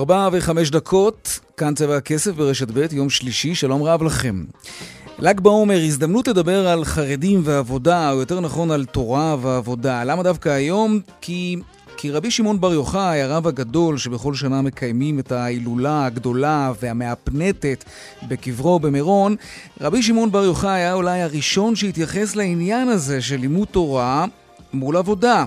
ארבע וחמש דקות, כאן צבע הכסף ברשת ב', יום שלישי, שלום רב לכם. ל"ג בעומר, הזדמנות לדבר על חרדים ועבודה, או יותר נכון על תורה ועבודה. למה דווקא היום? כי כי רבי שמעון בר יוחאי, הרב הגדול שבכל שנה מקיימים את ההילולה הגדולה והמהפנטת בקברו במירון, רבי שמעון בר יוחאי היה אולי הראשון שהתייחס לעניין הזה של לימוד תורה מול עבודה.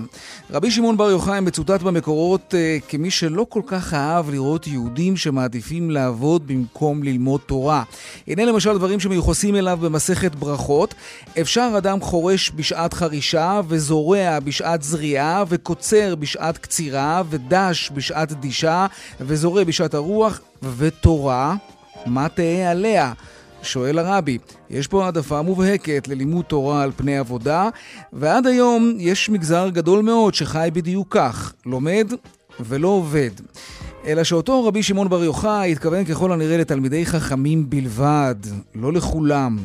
רבי שמעון בר יוחאי מצוטט במקורות uh, כמי שלא כל כך אהב לראות יהודים שמעדיפים לעבוד במקום ללמוד תורה. הנה למשל דברים שמיוחסים אליו במסכת ברכות. אפשר אדם חורש בשעת חרישה, וזורע בשעת זריעה, וקוצר בשעת קצירה, ודש בשעת דישה, וזורע בשעת הרוח, ותורה, מה תהא עליה? שואל הרבי, יש פה העדפה מובהקת ללימוד תורה על פני עבודה, ועד היום יש מגזר גדול מאוד שחי בדיוק כך, לומד ולא עובד. אלא שאותו רבי שמעון בר יוחאי התכוון ככל הנראה לתלמידי חכמים בלבד, לא לכולם.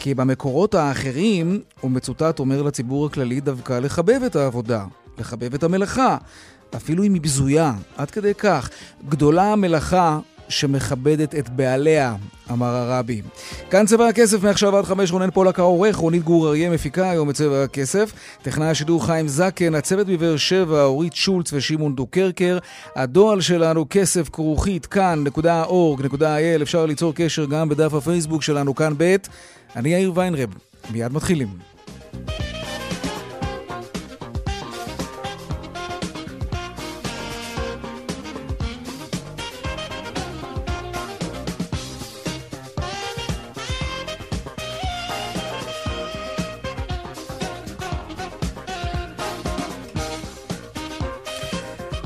כי במקורות האחרים הוא מצוטט אומר לציבור הכללי דווקא לחבב את העבודה, לחבב את המלאכה, אפילו אם היא בזויה, עד כדי כך. גדולה המלאכה שמכבדת את בעליה, אמר הרבי. כאן צבע הכסף מעכשיו עד חמש, רונן פולק העורך, רונית גור אריה מפיקה היום את צבע הכסף. טכנאי השידור חיים זקן, הצוות בבאר שבע, אורית שולץ ושמעון דוקרקר. הדואל שלנו כסף כרוכית כאן.org.il, אפשר ליצור קשר גם בדף הפייסבוק שלנו כאן ב'. אני יאיר ויינרב, מיד מתחילים.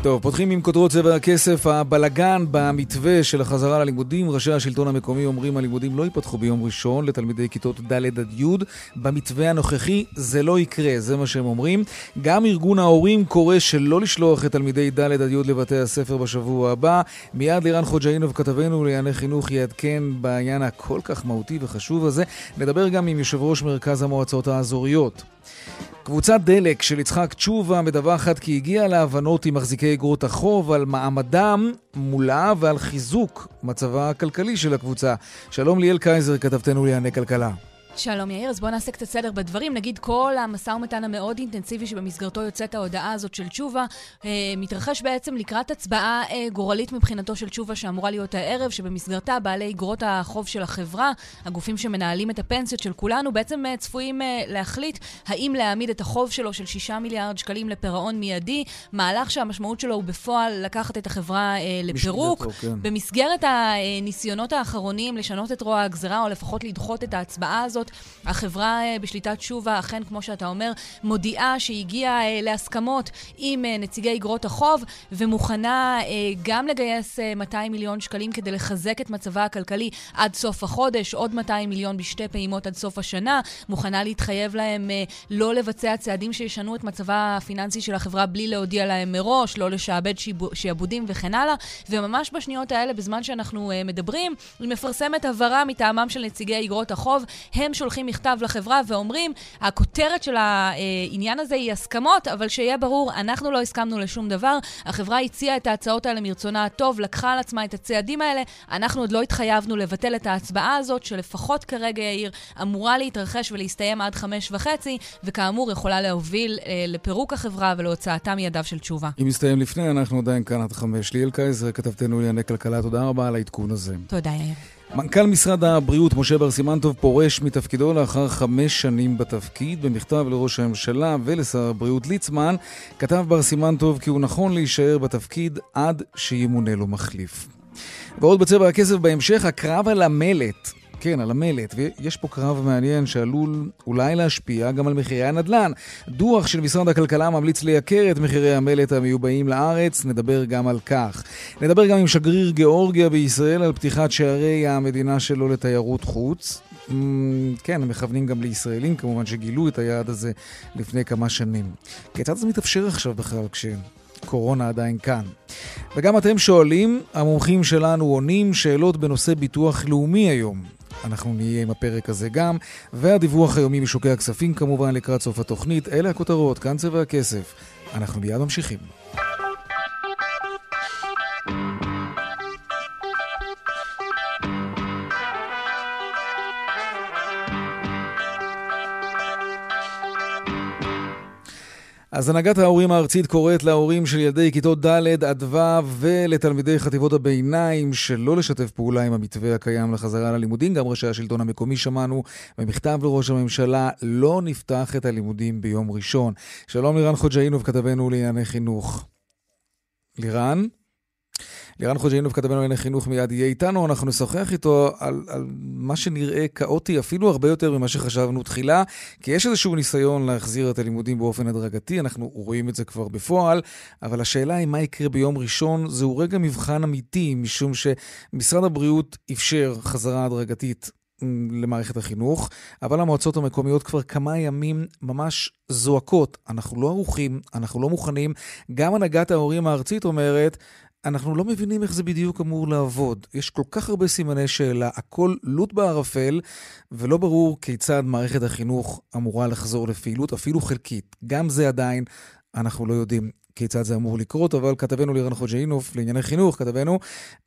טוב, פותחים עם כותרות צבע הכסף, הבלגן במתווה של החזרה ללימודים. ראשי השלטון המקומי אומרים הלימודים לא ייפתחו ביום ראשון לתלמידי כיתות ד' עד י'. במתווה הנוכחי זה לא יקרה, זה מה שהם אומרים. גם ארגון ההורים קורא שלא לשלוח את תלמידי ד' עד י' לבתי הספר בשבוע הבא. מיד לירן חוג'אינוב, כתבנו לענייני חינוך, יעדכן בעניין הכל כך מהותי וחשוב הזה. נדבר גם עם יושב ראש מרכז המועצות האזוריות. קבוצת דלק של יצחק תשובה מדווחת כי הגיעה להבנות עם מחזיקי אגרות החוב על מעמדם מולה ועל חיזוק מצבה הכלכלי של הקבוצה. שלום ליאל קייזר, כתבתנו לענייני כלכלה. שלום יאיר, אז בואו נעשה קצת סדר בדברים. נגיד כל המשא ומתן המאוד אינטנסיבי שבמסגרתו יוצאת ההודעה הזאת של תשובה, אה, מתרחש בעצם לקראת הצבעה אה, גורלית מבחינתו של תשובה שאמורה להיות הערב, שבמסגרתה בעלי אגרות החוב של החברה, הגופים שמנהלים את הפנסיות של כולנו, בעצם אה, צפויים אה, להחליט האם להעמיד את החוב שלו של 6 מיליארד שקלים לפירעון מיידי, מהלך שהמשמעות שלו הוא בפועל לקחת את החברה אה, לפירוק. כן. במסגרת הניסיונות האחרונים לשנות את רוע הגזרה, או לפחות לדחות את ההצבעה הזאת, הזאת. החברה אה, בשליטת תשובה, אכן, כמו שאתה אומר, מודיעה שהיא הגיעה אה, להסכמות עם אה, נציגי אגרות החוב, ומוכנה גם לגייס 200 מיליון שקלים כדי לחזק את מצבה הכלכלי עד סוף החודש, עוד 200 מיליון בשתי פעימות עד סוף השנה, מוכנה להתחייב להם לא לבצע צעדים שישנו את מצבה הפיננסי של החברה בלי להודיע להם מראש, לא לשעבד שעבודים וכן הלאה. וממש בשניות האלה, בזמן שאנחנו מדברים, היא מפרסמת הבהרה מטעמם של נציגי אגרות החוב. הם הם שולחים מכתב לחברה ואומרים, הכותרת של העניין הזה היא הסכמות, אבל שיהיה ברור, אנחנו לא הסכמנו לשום דבר. החברה הציעה את ההצעות האלה מרצונה הטוב, לקחה על עצמה את הצעדים האלה. אנחנו עוד לא התחייבנו לבטל את ההצבעה הזאת, שלפחות כרגע, יאיר, אמורה להתרחש ולהסתיים עד חמש וחצי, וכאמור, יכולה להוביל אה, לפירוק החברה ולהוצאתה מידיו של תשובה. אם יסתיים לפני, אנחנו עדיין כאן עד חמש. ליאל קייזר, כתבתנו לענייני כלכלה, תודה רבה על העדכון הזה. תודה, יאיר. מנכ"ל משרד הבריאות משה בר סימנטוב פורש מתפקידו לאחר חמש שנים בתפקיד. במכתב לראש הממשלה ולשר הבריאות ליצמן כתב בר סימנטוב כי הוא נכון להישאר בתפקיד עד שימונה לו מחליף. ועוד בצבע הכסף בהמשך, הקרב על המלט כן, על המלט, ויש פה קרב מעניין שעלול אולי להשפיע גם על מחירי הנדל"ן. דוח של משרד הכלכלה ממליץ לייקר את מחירי המלט המיובאים לארץ, נדבר גם על כך. נדבר גם עם שגריר גיאורגיה בישראל על פתיחת שערי המדינה שלו לתיירות חוץ. Mm, כן, הם מכוונים גם לישראלים כמובן שגילו את היעד הזה לפני כמה שנים. כיצד זה מתאפשר עכשיו בכלל כשקורונה עדיין כאן? וגם אתם שואלים, המומחים שלנו עונים שאלות בנושא ביטוח לאומי היום. אנחנו נהיה עם הפרק הזה גם, והדיווח היומי משוקי הכספים כמובן לקראת סוף התוכנית. אלה הכותרות, כאן צבע הכסף. אנחנו מיד ממשיכים. אז הנהגת ההורים הארצית קוראת להורים של ילדי כיתות ד' עד ו' ולתלמידי חטיבות הביניים שלא לשתף פעולה עם המתווה הקיים לחזרה ללימודים. גם ראשי השלטון המקומי שמענו במכתב לראש הממשלה, לא נפתח את הלימודים ביום ראשון. שלום לירן חוג'אינוב, כתבנו לענייני חינוך. לירן? לירן חוג'יינוב, כתבנו לענייני חינוך, מיד יהיה איתנו. אנחנו נשוחח איתו על, על מה שנראה כאוטי, אפילו הרבה יותר ממה שחשבנו תחילה, כי יש איזשהו ניסיון להחזיר את הלימודים באופן הדרגתי, אנחנו רואים את זה כבר בפועל, אבל השאלה היא מה יקרה ביום ראשון, זהו רגע מבחן אמיתי, משום שמשרד הבריאות אפשר חזרה הדרגתית למערכת החינוך, אבל המועצות המקומיות כבר כמה ימים ממש זועקות. אנחנו לא ערוכים, אנחנו לא מוכנים. גם הנהגת ההורים הארצית אומרת, אנחנו לא מבינים איך זה בדיוק אמור לעבוד. יש כל כך הרבה סימני שאלה, הכל לוט בערפל, ולא ברור כיצד מערכת החינוך אמורה לחזור לפעילות, אפילו חלקית. גם זה עדיין, אנחנו לא יודעים כיצד זה אמור לקרות, אבל כתבנו לירן חוג'אינוף, לענייני חינוך, כתבנו,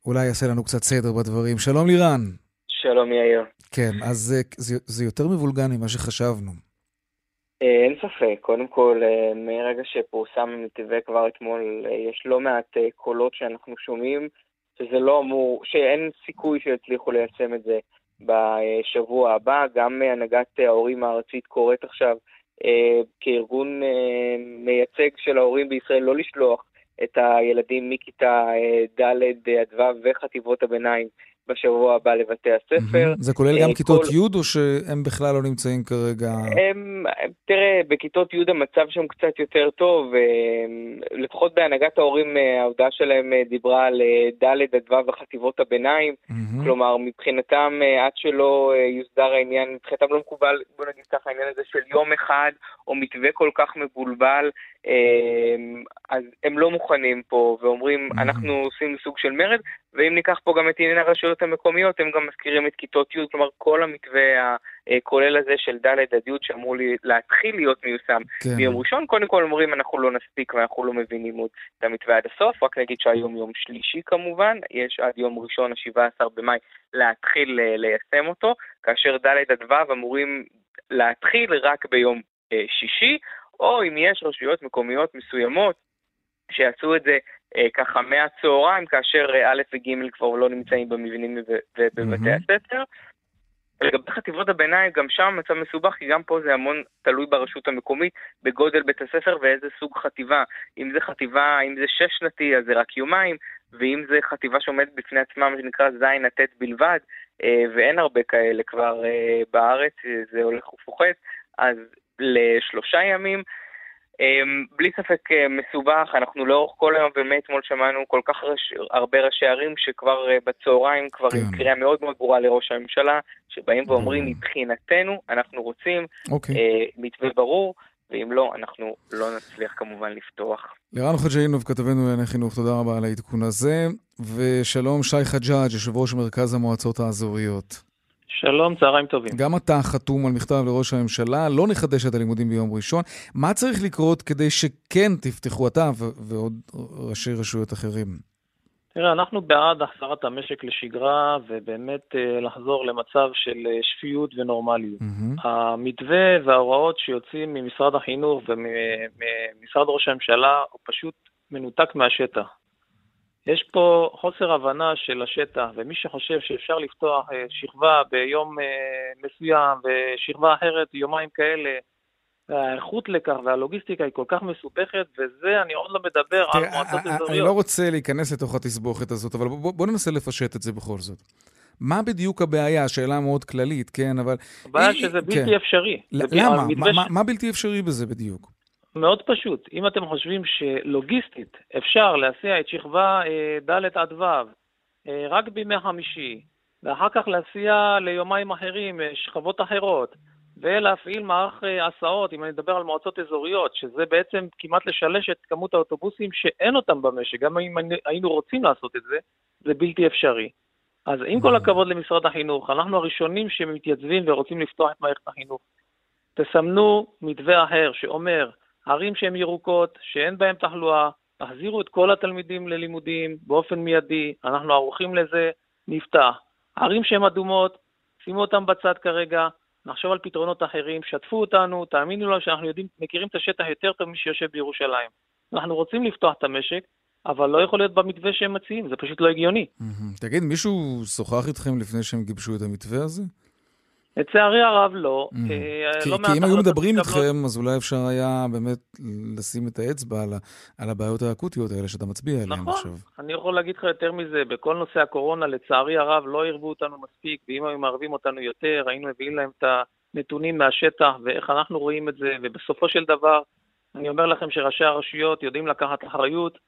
אולי יעשה לנו קצת סדר בדברים. שלום לירן. שלום יאיר. כן, אז זה, זה, זה יותר מבולגן ממה שחשבנו. אה, אין ספק, קודם כל, אה, מרגע שפורסם המתווה כבר אתמול, אה, יש לא מעט קולות שאנחנו שומעים, שזה לא אמור, שאין סיכוי שיצליחו ליישם את זה בשבוע הבא. גם הנהגת ההורים הארצית קוראת עכשיו כארגון מייצג של ההורים בישראל לא לשלוח את הילדים מכיתה ד' עד ו' וחטיבות הביניים בשבוע הבא לבתי הספר. זה כולל גם אה, כיתות י' או שהם בכלל לא נמצאים כרגע? הם, תראה, בכיתות י' המצב שם קצת יותר טוב, לפחות בהנהגת ההורים אה, ההודעה שלהם אה, דיברה על ד' עד ו' וחטיבות הביניים, כלומר מבחינתם עד שלא יוסדר העניין, מבחינתם לא מקובל, בוא נגיד ככה, העניין הזה של יום אחד או מתווה כל כך מבולבל, אז הם לא מוכנים פה ואומרים אנחנו עושים סוג של מרד, ואם ניקח פה גם את עניין הרשויות המקומיות, הם גם מזכירים את כיתות י', כלומר כל המתווה הכולל הזה של ד' עד י' שאמור להתחיל להיות מיושם כן. ביום ראשון, קודם כל אומרים אנחנו לא נספיק ואנחנו לא מבינים עוד את המתווה עד הסוף, רק נגיד שהיום יום שלישי כמובן, יש עד יום ראשון, ה-17 במאי, להתחיל אה, ליישם אותו, כאשר ד' עד ו' אמורים להתחיל רק ביום אה, שישי, או אם יש רשויות מקומיות מסוימות שיעשו את זה אה, ככה מהצהריים, כאשר אה, א' וג' כבר לא נמצאים במבנים ובבתי הספר. לגבי חטיבות הביניים, גם שם המצב מסובך, כי גם פה זה המון תלוי ברשות המקומית, בגודל בית הספר ואיזה סוג חטיבה. אם זה חטיבה, אם זה שש שנתי, אז זה רק יומיים, ואם זה חטיבה שעומדת בפני עצמה, מה שנקרא ז' עד ט' בלבד, אה, ואין הרבה כאלה כבר בארץ, זה הולך ופוחת, אז לשלושה ימים. אמ, בלי ספק אה, מסובך, אנחנו לאורך כל היום ומאתמול שמענו כל כך רש, הרבה ראשי ערים שכבר אה, בצהריים, כבר כן. עם קריאה מאוד מאוד ברורה לראש הממשלה, שבאים ואומרים מבחינתנו אנחנו רוצים אוקיי. אה, מתווה ברור. ואם לא, אנחנו לא נצליח כמובן לפתוח. לירן חג'אינוב, כתבנו לענייני חינוך, תודה רבה על העדכון הזה. ושלום, שי חג'אג', יושב ראש מרכז המועצות האזוריות. שלום, צהריים טובים. גם אתה חתום על מכתב לראש הממשלה, לא נחדש את הלימודים ביום ראשון. מה צריך לקרות כדי שכן תפתחו אתה ועוד ראשי רשויות אחרים? תראה, אנחנו בעד החזרת המשק לשגרה ובאמת uh, לחזור למצב של uh, שפיות ונורמליות. Mm-hmm. המתווה וההוראות שיוצאים ממשרד החינוך וממשרד ראש הממשלה הוא פשוט מנותק מהשטח. יש פה חוסר הבנה של השטח, ומי שחושב שאפשר לפתוח אה, שכבה ביום אה, מסוים ושכבה אחרת יומיים כאלה, והאיכות לכך והלוגיסטיקה היא כל כך מסובכת, וזה אני עוד לא מדבר על מועצות אזוריות. אני לא רוצה להיכנס לתוך התסבוכת הזאת, אבל בוא, בוא ננסה לפשט את זה בכל זאת. מה בדיוק הבעיה? שאלה מאוד כללית, כן, אבל... הבעיה שזה בלתי כן. אפשרי. למה? מה בלתי אפשרי בזה בדיוק? מאוד פשוט. אם אתם חושבים שלוגיסטית אפשר להסיע את שכבה אה, ד' עד ו' אה, רק בימי חמישי, ואחר כך להסיע ליומיים אחרים אה, שכבות אחרות, ולהפעיל מערך הסעות, אם אני מדבר על מועצות אזוריות, שזה בעצם כמעט לשלש את כמות האוטובוסים שאין אותם במשק, גם אם היינו רוצים לעשות את זה, זה בלתי אפשרי. אז עם כל הכבוד למשרד החינוך, אנחנו הראשונים שמתייצבים ורוצים לפתוח את מערכת החינוך. תסמנו מתווה אחר שאומר, ערים שהן ירוקות, שאין בהן תחלואה, תחזירו את כל התלמידים ללימודים באופן מיידי, אנחנו ערוכים לזה, נפתח. ערים שהן אדומות, שימו אותן בצד כרגע, נחשוב על פתרונות אחרים, שתפו אותנו, תאמינו לנו שאנחנו יודעים, מכירים את השטח יותר טוב ממי שיושב בירושלים. אנחנו רוצים לפתוח את המשק, אבל לא יכול להיות במתווה שהם מציעים, זה פשוט לא הגיוני. תגיד, מישהו שוחח איתכם לפני שהם גיבשו את המתווה הזה? לצערי הרב לא. Mm. אה, כי, לא כי אם היו מדברים איתכם, אז אולי אפשר היה באמת לשים את האצבע על, על הבעיות האקוטיות האלה שאתה מצביע עליהן נכון. עכשיו. נכון, אני יכול להגיד לך יותר מזה, בכל נושא הקורונה, לצערי הרב, לא ערבו אותנו מספיק, ואם היו מערבים אותנו יותר, היינו מביאים להם את הנתונים מהשטח ואיך אנחנו רואים את זה, ובסופו של דבר, אני אומר לכם שראשי הרשויות יודעים לקחת אחריות,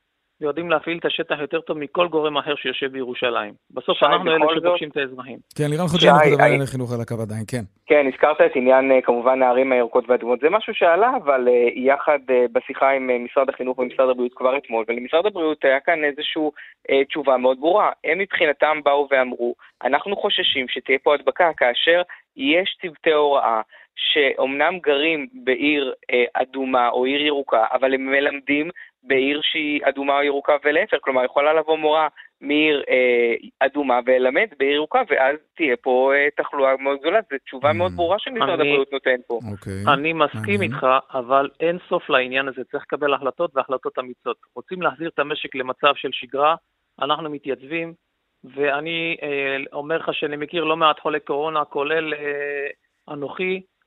ויודעים להפעיל את השטח יותר טוב מכל גורם אחר שיושב בירושלים. בסוף אנחנו אלה שפוגשים את האזרחים. כן, לירן חוג'אן מדבר על חינוך על הקו עדיין, כן. כן, הזכרת את עניין אה, כמובן הערים הירוקות והאדומות. זה משהו שעלה, אבל אה, יחד אה, בשיחה עם משרד החינוך ומשרד הבריאות כבר אתמול, ולמשרד הבריאות היה כאן איזושהי תשובה מאוד ברורה. הם מבחינתם באו ואמרו, אנחנו חוששים שתהיה פה הדבקה כאשר יש צוותי הוראה שאומנם גרים בעיר אדומה או עיר ירוקה, אבל הם מלמדים בעיר שהיא אדומה או ירוקה ולהפך, כלומר יכולה לבוא מורה מעיר אה, אדומה וללמד בעיר ירוקה, ואז תהיה פה אה, תחלואה מאוד גדולה. זו תשובה מאוד mm. ברורה שמשרד הבריאות נותן פה. Okay. אוקיי. אני מסכים איתך, אבל אין סוף לעניין הזה, צריך לקבל החלטות והחלטות אמיצות. רוצים להחזיר את המשק למצב של שגרה, אנחנו מתייצבים, ואני אה, אומר לך שאני מכיר לא מעט חולי קורונה, כולל אה, אנוכי, אה,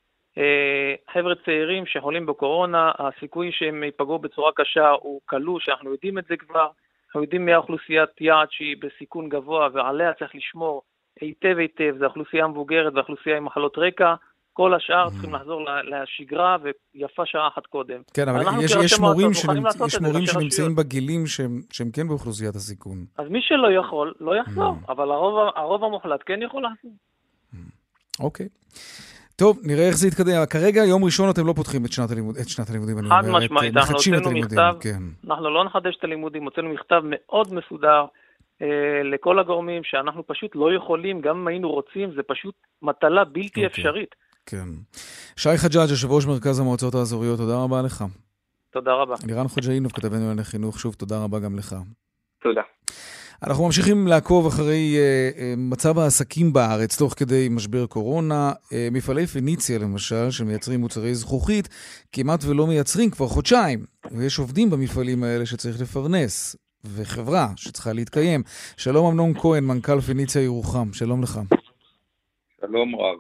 חבר'ה צעירים שחולים בקורונה, הסיכוי שהם ייפגעו בצורה קשה הוא קלוש, אנחנו יודעים את זה כבר, אנחנו יודעים מי האוכלוסיית יעד שהיא בסיכון גבוה ועליה צריך לשמור היטב היטב, זה האוכלוסייה המבוגרת והאוכלוסייה עם מחלות רקע, כל השאר mm. צריכים לחזור לשגרה ויפה שעה אחת קודם. כן, אבל יש, יש מורים, שנמצ... יש מורים שנמצאים בגילים שהם, שהם כן באוכלוסיית הסיכון. אז מי שלא יכול, לא יחזור, mm. אבל הרוב, הרוב המוחלט כן יכול לחזור. אוקיי. Okay. טוב, נראה איך זה יתקדם. כרגע, יום ראשון אתם לא פותחים את שנת, הלימוד, את שנת הלימודים, אני אומר. חד משמעית, אנחנו הוצאנו מכתב, כן. אנחנו לא נחדש את הלימודים, הוצאנו מכתב מאוד מסודר אה, לכל הגורמים, שאנחנו פשוט לא יכולים, גם אם היינו רוצים, זה פשוט מטלה בלתי okay. אוקיי. אפשרית. כן. שי חג'אג', יושב ראש מרכז המועצות האזוריות, תודה רבה לך. תודה רבה. לירן חוג'אינוב, כתבנו לענייני חינוך, שוב, תודה רבה גם לך. תודה. אנחנו ממשיכים לעקוב אחרי uh, מצב העסקים בארץ תוך כדי משבר קורונה. Uh, מפעלי פניציה למשל, שמייצרים מוצרי זכוכית, כמעט ולא מייצרים כבר חודשיים. ויש עובדים במפעלים האלה שצריך לפרנס, וחברה שצריכה להתקיים. שלום אמנון כהן, מנכ"ל פניציה ירוחם, שלום לך. שלום רב.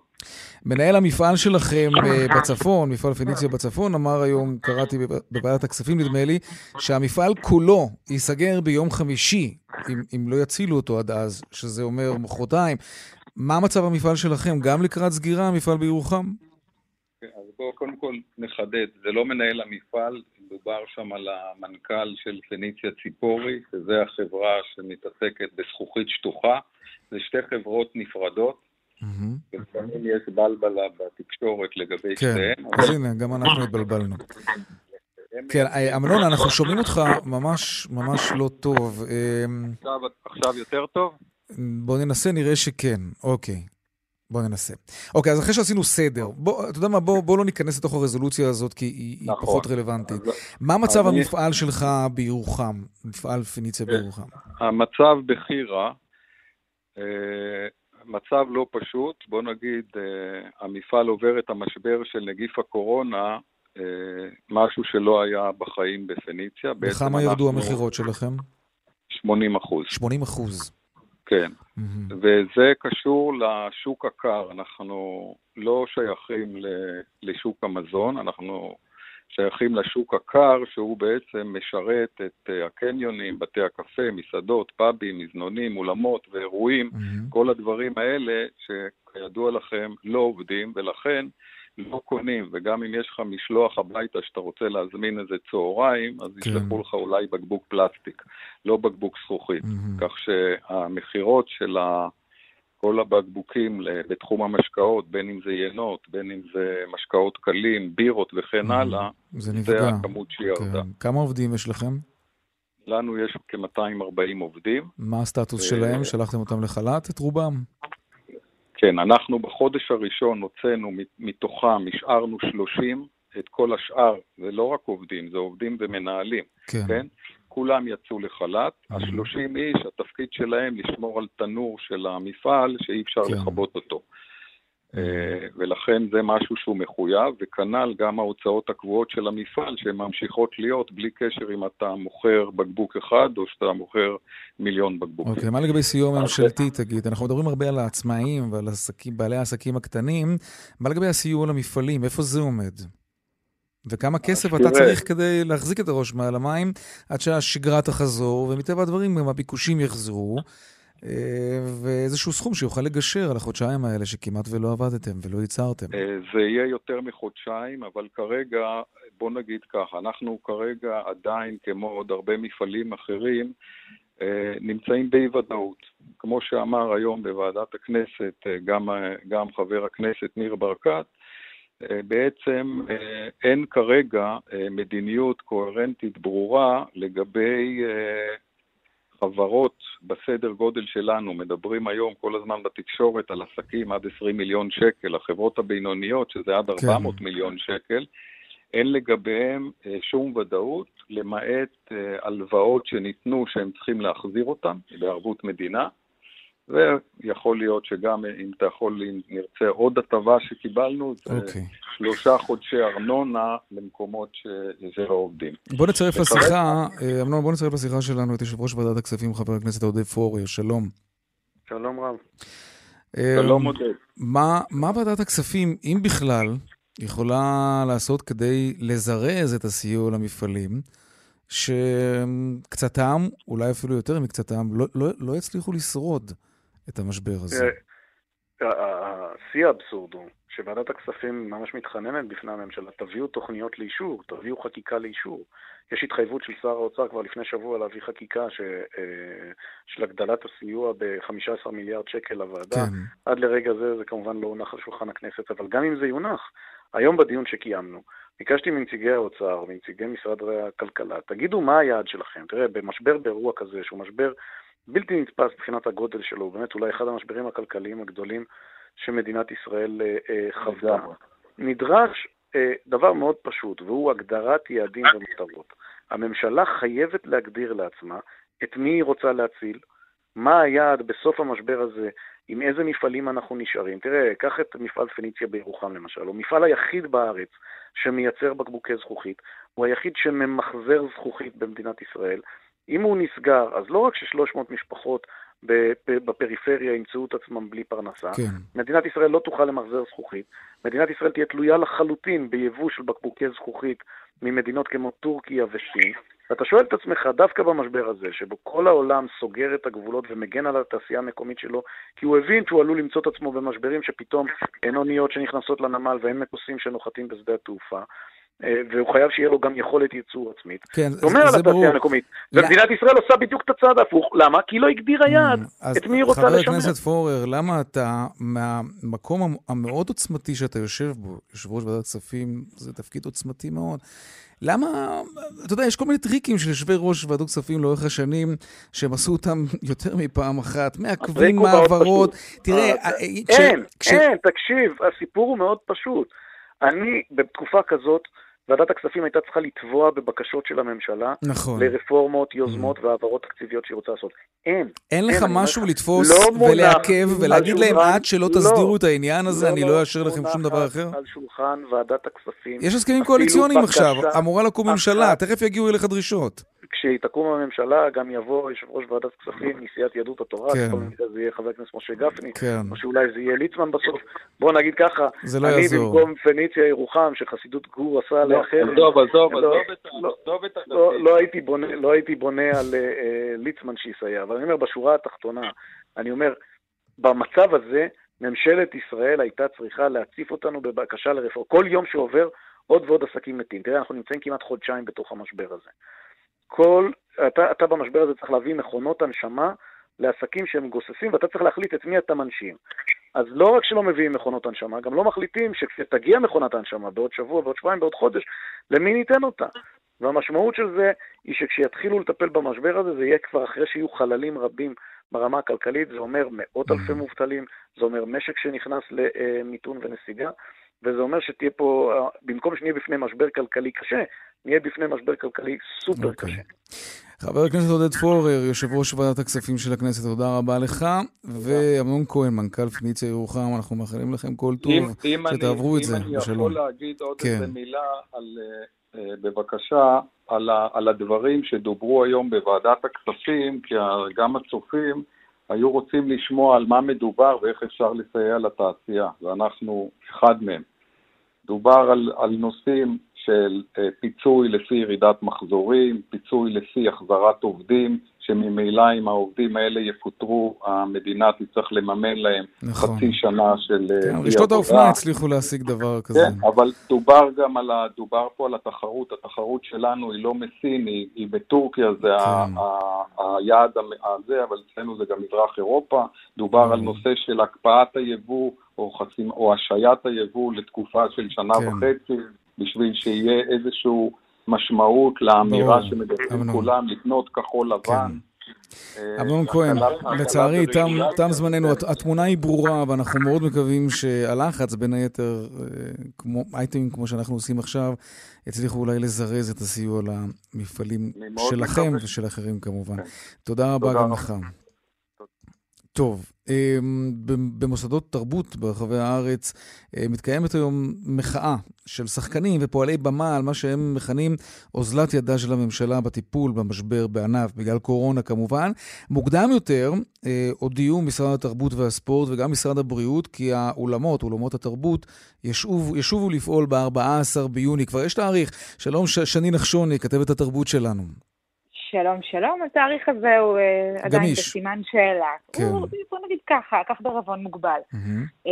מנהל המפעל שלכם אה, בצפון, מפעל פניציה בצפון, אמר היום, קראתי בוועדת הכספים נדמה לי, שהמפעל כולו ייסגר ביום חמישי, אם, אם לא יצילו אותו עד אז, שזה אומר מחרתיים. מה מצב המפעל שלכם? גם לקראת סגירה, המפעל בירוחם? אז בואו קודם כל נחדד, זה לא מנהל המפעל, מדובר שם על המנכ"ל של פניציה ציפורי, שזה החברה שמתעסקת בזכוכית שטוחה. זה שתי חברות נפרדות. לפעמים יש בלבלה בתקשורת לגבי כן. שתיהן. אז הנה, גם אנחנו התבלבלנו. כן, אה, אמנון, אנחנו שומעים אותך ממש ממש לא טוב. אמ, עכשיו יותר טוב? בוא ננסה, נראה שכן. אוקיי. בוא ננסה. אוקיי, אז אחרי שעשינו סדר, בוא, אתה יודע מה, בוא, בוא לא ניכנס לתוך הרזולוציה הזאת, כי היא, נכון. היא פחות רלוונטית. מה מצב המפעל אני... שלך בירוחם, מפעל פניציה אה, בירוחם? המצב בחירה, מצב לא פשוט, בוא נגיד, אה, המפעל עובר את המשבר של נגיף הקורונה, אה, משהו שלא היה בחיים בפניציה. בכמה ירדו המכירות שלכם? 80 אחוז. 80 אחוז. כן, mm-hmm. וזה קשור לשוק הקר, אנחנו לא שייכים לשוק המזון, אנחנו שייכים לשוק הקר, שהוא בעצם משרת את אה, הקניונים, בתי הקפה, מסעדות, פאבים, מזנונים, אולמות ואירועים, mm-hmm. כל הדברים האלה שכידוע לכם לא עובדים, ולכן לא קונים, וגם אם יש לך משלוח הביתה שאתה רוצה להזמין איזה צהריים, אז כן. ישלחו לך אולי בקבוק פלסטיק, לא בקבוק זכוכית. Mm-hmm. כך שהמכירות של ה... כל הבקבוקים בתחום המשקאות, בין אם זה ינות, בין אם זה משקאות קלים, בירות וכן. הלאה, זה, נפגע. זה הכמות שירדה. כן. כמה עובדים יש לכם? לנו יש כ-240 עובדים. מה הסטטוס שלהם? שלחתם אותם לחל"ת, את רובם? כן, אנחנו בחודש הראשון הוצאנו מתוכם, השארנו 30, את כל השאר, זה לא רק עובדים, זה עובדים ומנהלים, כן? כן? כולם יצאו לחל"ת, mm-hmm. ה-30 איש, התפקיד שלהם לשמור על תנור של המפעל שאי אפשר כן. לכבות אותו. אה, ולכן זה משהו שהוא מחויב, וכנ"ל גם ההוצאות הקבועות של המפעל, שהן ממשיכות להיות בלי קשר אם אתה מוכר בקבוק אחד או שאתה מוכר מיליון בקבוקים. אוקיי, okay, מה לגבי סיוע ממשלתי, תגיד? אנחנו מדברים הרבה על העצמאים ועל עסקים, בעלי העסקים הקטנים. מה לגבי הסיוע למפעלים? איפה זה עומד? וכמה כסף אתה צריך כדי להחזיק את הראש מעל המים עד שהשגרה תחזור, ומטבע הדברים גם הביקושים יחזרו. אה, ואיזשהו סכום שיוכל לגשר על החודשיים האלה שכמעט ולא עבדתם ולא ייצרתם. אה, זה יהיה יותר מחודשיים, אבל כרגע, בוא נגיד ככה, אנחנו כרגע עדיין, כמו עוד הרבה מפעלים אחרים, אה, נמצאים באי ודאות. כמו שאמר היום בוועדת הכנסת גם, גם חבר הכנסת ניר ברקת, בעצם אין כרגע מדיניות קוהרנטית ברורה לגבי חברות בסדר גודל שלנו, מדברים היום כל הזמן בתקשורת על עסקים עד 20 מיליון שקל, החברות הבינוניות, שזה עד 400 כן. מיליון שקל, אין לגביהם אה, שום ודאות, למעט אה, הלוואות שניתנו שהם צריכים להחזיר אותן בערבות מדינה. ויכול להיות שגם אם אתה יכול, אם נרצה עוד הטבה שקיבלנו, זה okay. אוקיי. שלושה חודשי ארנונה למקומות שזה לא עובדים. בוא נצרף לשיחה, אה, אמנון, בוא נצרף לשיחה שלנו את יושב ראש ועדת הכספים, חבר הכנסת עודד פורר, שלום. שלום רב. אה, שלום עודד. מה, מה ועדת הכספים, אם בכלל, יכולה לעשות כדי לזרז את הסיוע למפעלים? שקצתם, אולי אפילו יותר מקצתם, לא, לא, לא יצליחו לשרוד. את המשבר הזה? שיא האבסורד הוא שוועדת הכספים ממש מתחננת בפני הממשלה, תביאו תוכניות לאישור, תביאו חקיקה לאישור. יש התחייבות של שר האוצר כבר לפני שבוע להביא חקיקה ש... אה, של הגדלת הסיוע ב-15 מיליארד שקל לוועדה. כן. עד לרגע זה זה כמובן לא הונח על שולחן הכנסת, אבל גם אם זה יונח, היום בדיון שקיימנו, ביקשתי מנציגי האוצר ומנציגי משרד הכלכלה, תגידו מה היעד שלכם. תראה, במשבר באירוע כזה, שהוא משבר בלתי נתפס מבחינת הגודל שלו, הוא באמת אולי אחד המשברים הכלכליים הגדולים שמדינת ישראל אה, אה, חוותה. נדרש אה, דבר מאוד פשוט, והוא הגדרת יעדים ומטרות. הממשלה חייבת להגדיר לעצמה את מי היא רוצה להציל, מה היעד בסוף המשבר הזה, עם איזה מפעלים אנחנו נשארים. תראה, קח את מפעל פניציה בירוחם למשל, הוא מפעל היחיד בארץ שמייצר בקבוקי זכוכית, הוא היחיד שממחזר זכוכית במדינת ישראל, אם הוא נסגר, אז לא רק ש-300 משפחות בפריפריה ימצאו את עצמם בלי פרנסה, כן. מדינת ישראל לא תוכל למחזר זכוכית, מדינת ישראל תהיה תלויה לחלוטין ביבוא של בקבוקי זכוכית ממדינות כמו טורקיה וסין, ואתה שואל את עצמך, דווקא במשבר הזה, שבו כל העולם סוגר את הגבולות ומגן על התעשייה המקומית שלו, כי הוא הבין שהוא עלול למצוא את עצמו במשברים שפתאום אין אוניות שנכנסות לנמל ואין מטוסים שנוחתים בשדה התעופה, והוא חייב שיהיה לו גם יכולת ייצור עצמית. כן, זה אומר על התעשייה המקומית. ומדינת ישראל עושה בדיוק את הצעד ההפוך. למה? כי היא לא הגדירה mm, יעד את מי היא רוצה לשמר. חבר הכנסת פורר, למה אתה, מהמקום המאוד עוצמתי שאתה יושב בו, יושב ראש ועדת כספים, זה תפקיד עוצמתי מאוד, למה, אתה יודע, יש כל מיני טריקים של יושבי ראש ועדות כספים לאורך השנים, שהם עשו אותם יותר מפעם אחת, מעכבים מעברות. תראה, אה, אין, אין, תקשיב, הסיפור הוא מאוד פשוט. אני, בתקופה כזאת, ועדת הכספים הייתה צריכה לתבוע בבקשות של הממשלה, נכון. לרפורמות, יוזמות mm. והעברות תקציביות שהיא רוצה לעשות. אין. אין לך משהו לתפוס לא ולעכב ולהגיד להם עד שלא לא, תסדירו את העניין הזה, לא, אני לא אאשר לכם שום דבר אחר? על שולחן ועדת הכספים. יש הסכמים קואליציוניים עכשיו, אמורה לקום ממשלה, תכף יגיעו אליך דרישות. כשתקום הממשלה גם יבוא יושב ראש ועדת כספים מסיעת יהדות התורה, כן. כל מקרה זה יהיה חבר הכנסת משה גפני, כן. או שאולי זה יהיה ליצמן בסוף. בוא נגיד ככה, זה לא אני יעזור. במקום פניציה ירוחם, שחסידות גור עשה עליה חרם, עזוב, עזוב, לא, עזוב את ה- לא, עזוב את לא, הדתיים. לא, הייתי בונה, לא הייתי בונה על אה, אה, ליצמן שיסייע, אבל אני אומר, בשורה התחתונה, אני אומר, במצב הזה, ממשלת ישראל הייתה צריכה להציף אותנו בבקשה לרפורמה. כל יום שעובר, עוד ועוד עסקים מתים. תראה, אנחנו נמצאים כמעט חודשיים בתוך המשבר הזה. כל, אתה, אתה במשבר הזה צריך להביא מכונות הנשמה לעסקים שהם גוססים, ואתה צריך להחליט את מי אתה מנשים. אז לא רק שלא מביאים מכונות הנשמה, גם לא מחליטים שכשתגיע מכונת ההנשמה בעוד שבוע, בעוד שבועיים, בעוד חודש, למי ניתן אותה? והמשמעות של זה היא שכשיתחילו לטפל במשבר הזה, זה יהיה כבר אחרי שיהיו חללים רבים ברמה הכלכלית, זה אומר מאות אלפי מובטלים, זה אומר משק שנכנס למיתון ונסיגה, וזה אומר שתהיה פה, במקום שנהיה בפני משבר כלכלי קשה, נהיה בפני משבר כלכלי סופר אוקיי. קשה. חבר הכנסת עודד פורר, יושב ראש ועדת הכספים של הכנסת, תודה רבה לך. ואמנון כהן, מנכ"ל פניציה ירוחם, אנחנו מאחלים לכם כל טוב, שתעברו את זה אם אני. יכול להגיד עוד כן. איזה מילה על, אה, אה, בבקשה, על, הדברים שדוברו היום בוועדת הכספים, כי גם הצופים היו רוצים לשמוע על מה מדובר ואיך אפשר לסייע לתעשייה, ואנחנו אחד מהם. דובר על, על נושאים של אה, פיצוי לפי ירידת מחזורים, פיצוי לפי החזרת עובדים, שממילא אם העובדים האלה יפוטרו, המדינה תצטרך לממן להם נכון. חצי שנה של אה, כן, רשתות. האופנה הצליחו להשיג דבר כזה. כן, אבל דובר גם על ה... דובר פה על התחרות, התחרות שלנו היא לא מסין, היא, היא בטורקיה, זה ה, כן. ה, היעד המ- הזה, אבל אצלנו זה גם מזרח אירופה, דובר על ברור. נושא של הקפאת היבוא או, חסים, או השעיית היבוא לתקופה של שנה כן. וחצי, בשביל שיהיה איזושהי משמעות לאמירה. שמדברים. כולם לקנות כחול לבן. אה, אמנון כהן, לצערי, תם, זמננו. הת- התמונה היא ברורה, ואנחנו מאוד מקווים שהלחץ, בין היתר, אה, כמו אייטמים כמו שאנחנו עושים עכשיו, יצליחו אולי לזרז את הסיוע למפעלים שלכם. ושל אחרים כמובן. כן. תודה רבה גם. לך. טוב, ב- במוסדות תרבות ברחבי הארץ אה, מתקיימת היום מחאה של שחקנים ופועלי במה על מה שהם מכנים אוזלת ידה של הממשלה בטיפול במשבר בענף, בגלל קורונה כמובן. מוקדם יותר אה, הודיעו משרד התרבות והספורט וגם משרד הבריאות כי האולמות, אולמות התרבות, ישוב, ישובו לפעול ב-14 ביוני. כבר יש תאריך. שלום ש- שני נחשוני, כתבת התרבות שלנו. שלום, שלום. התאריך הזה הוא אה, עדיין. בסימן שאלה. כן. הוא, בוא נגיד ככה, קח בערבון מוגבל. אה,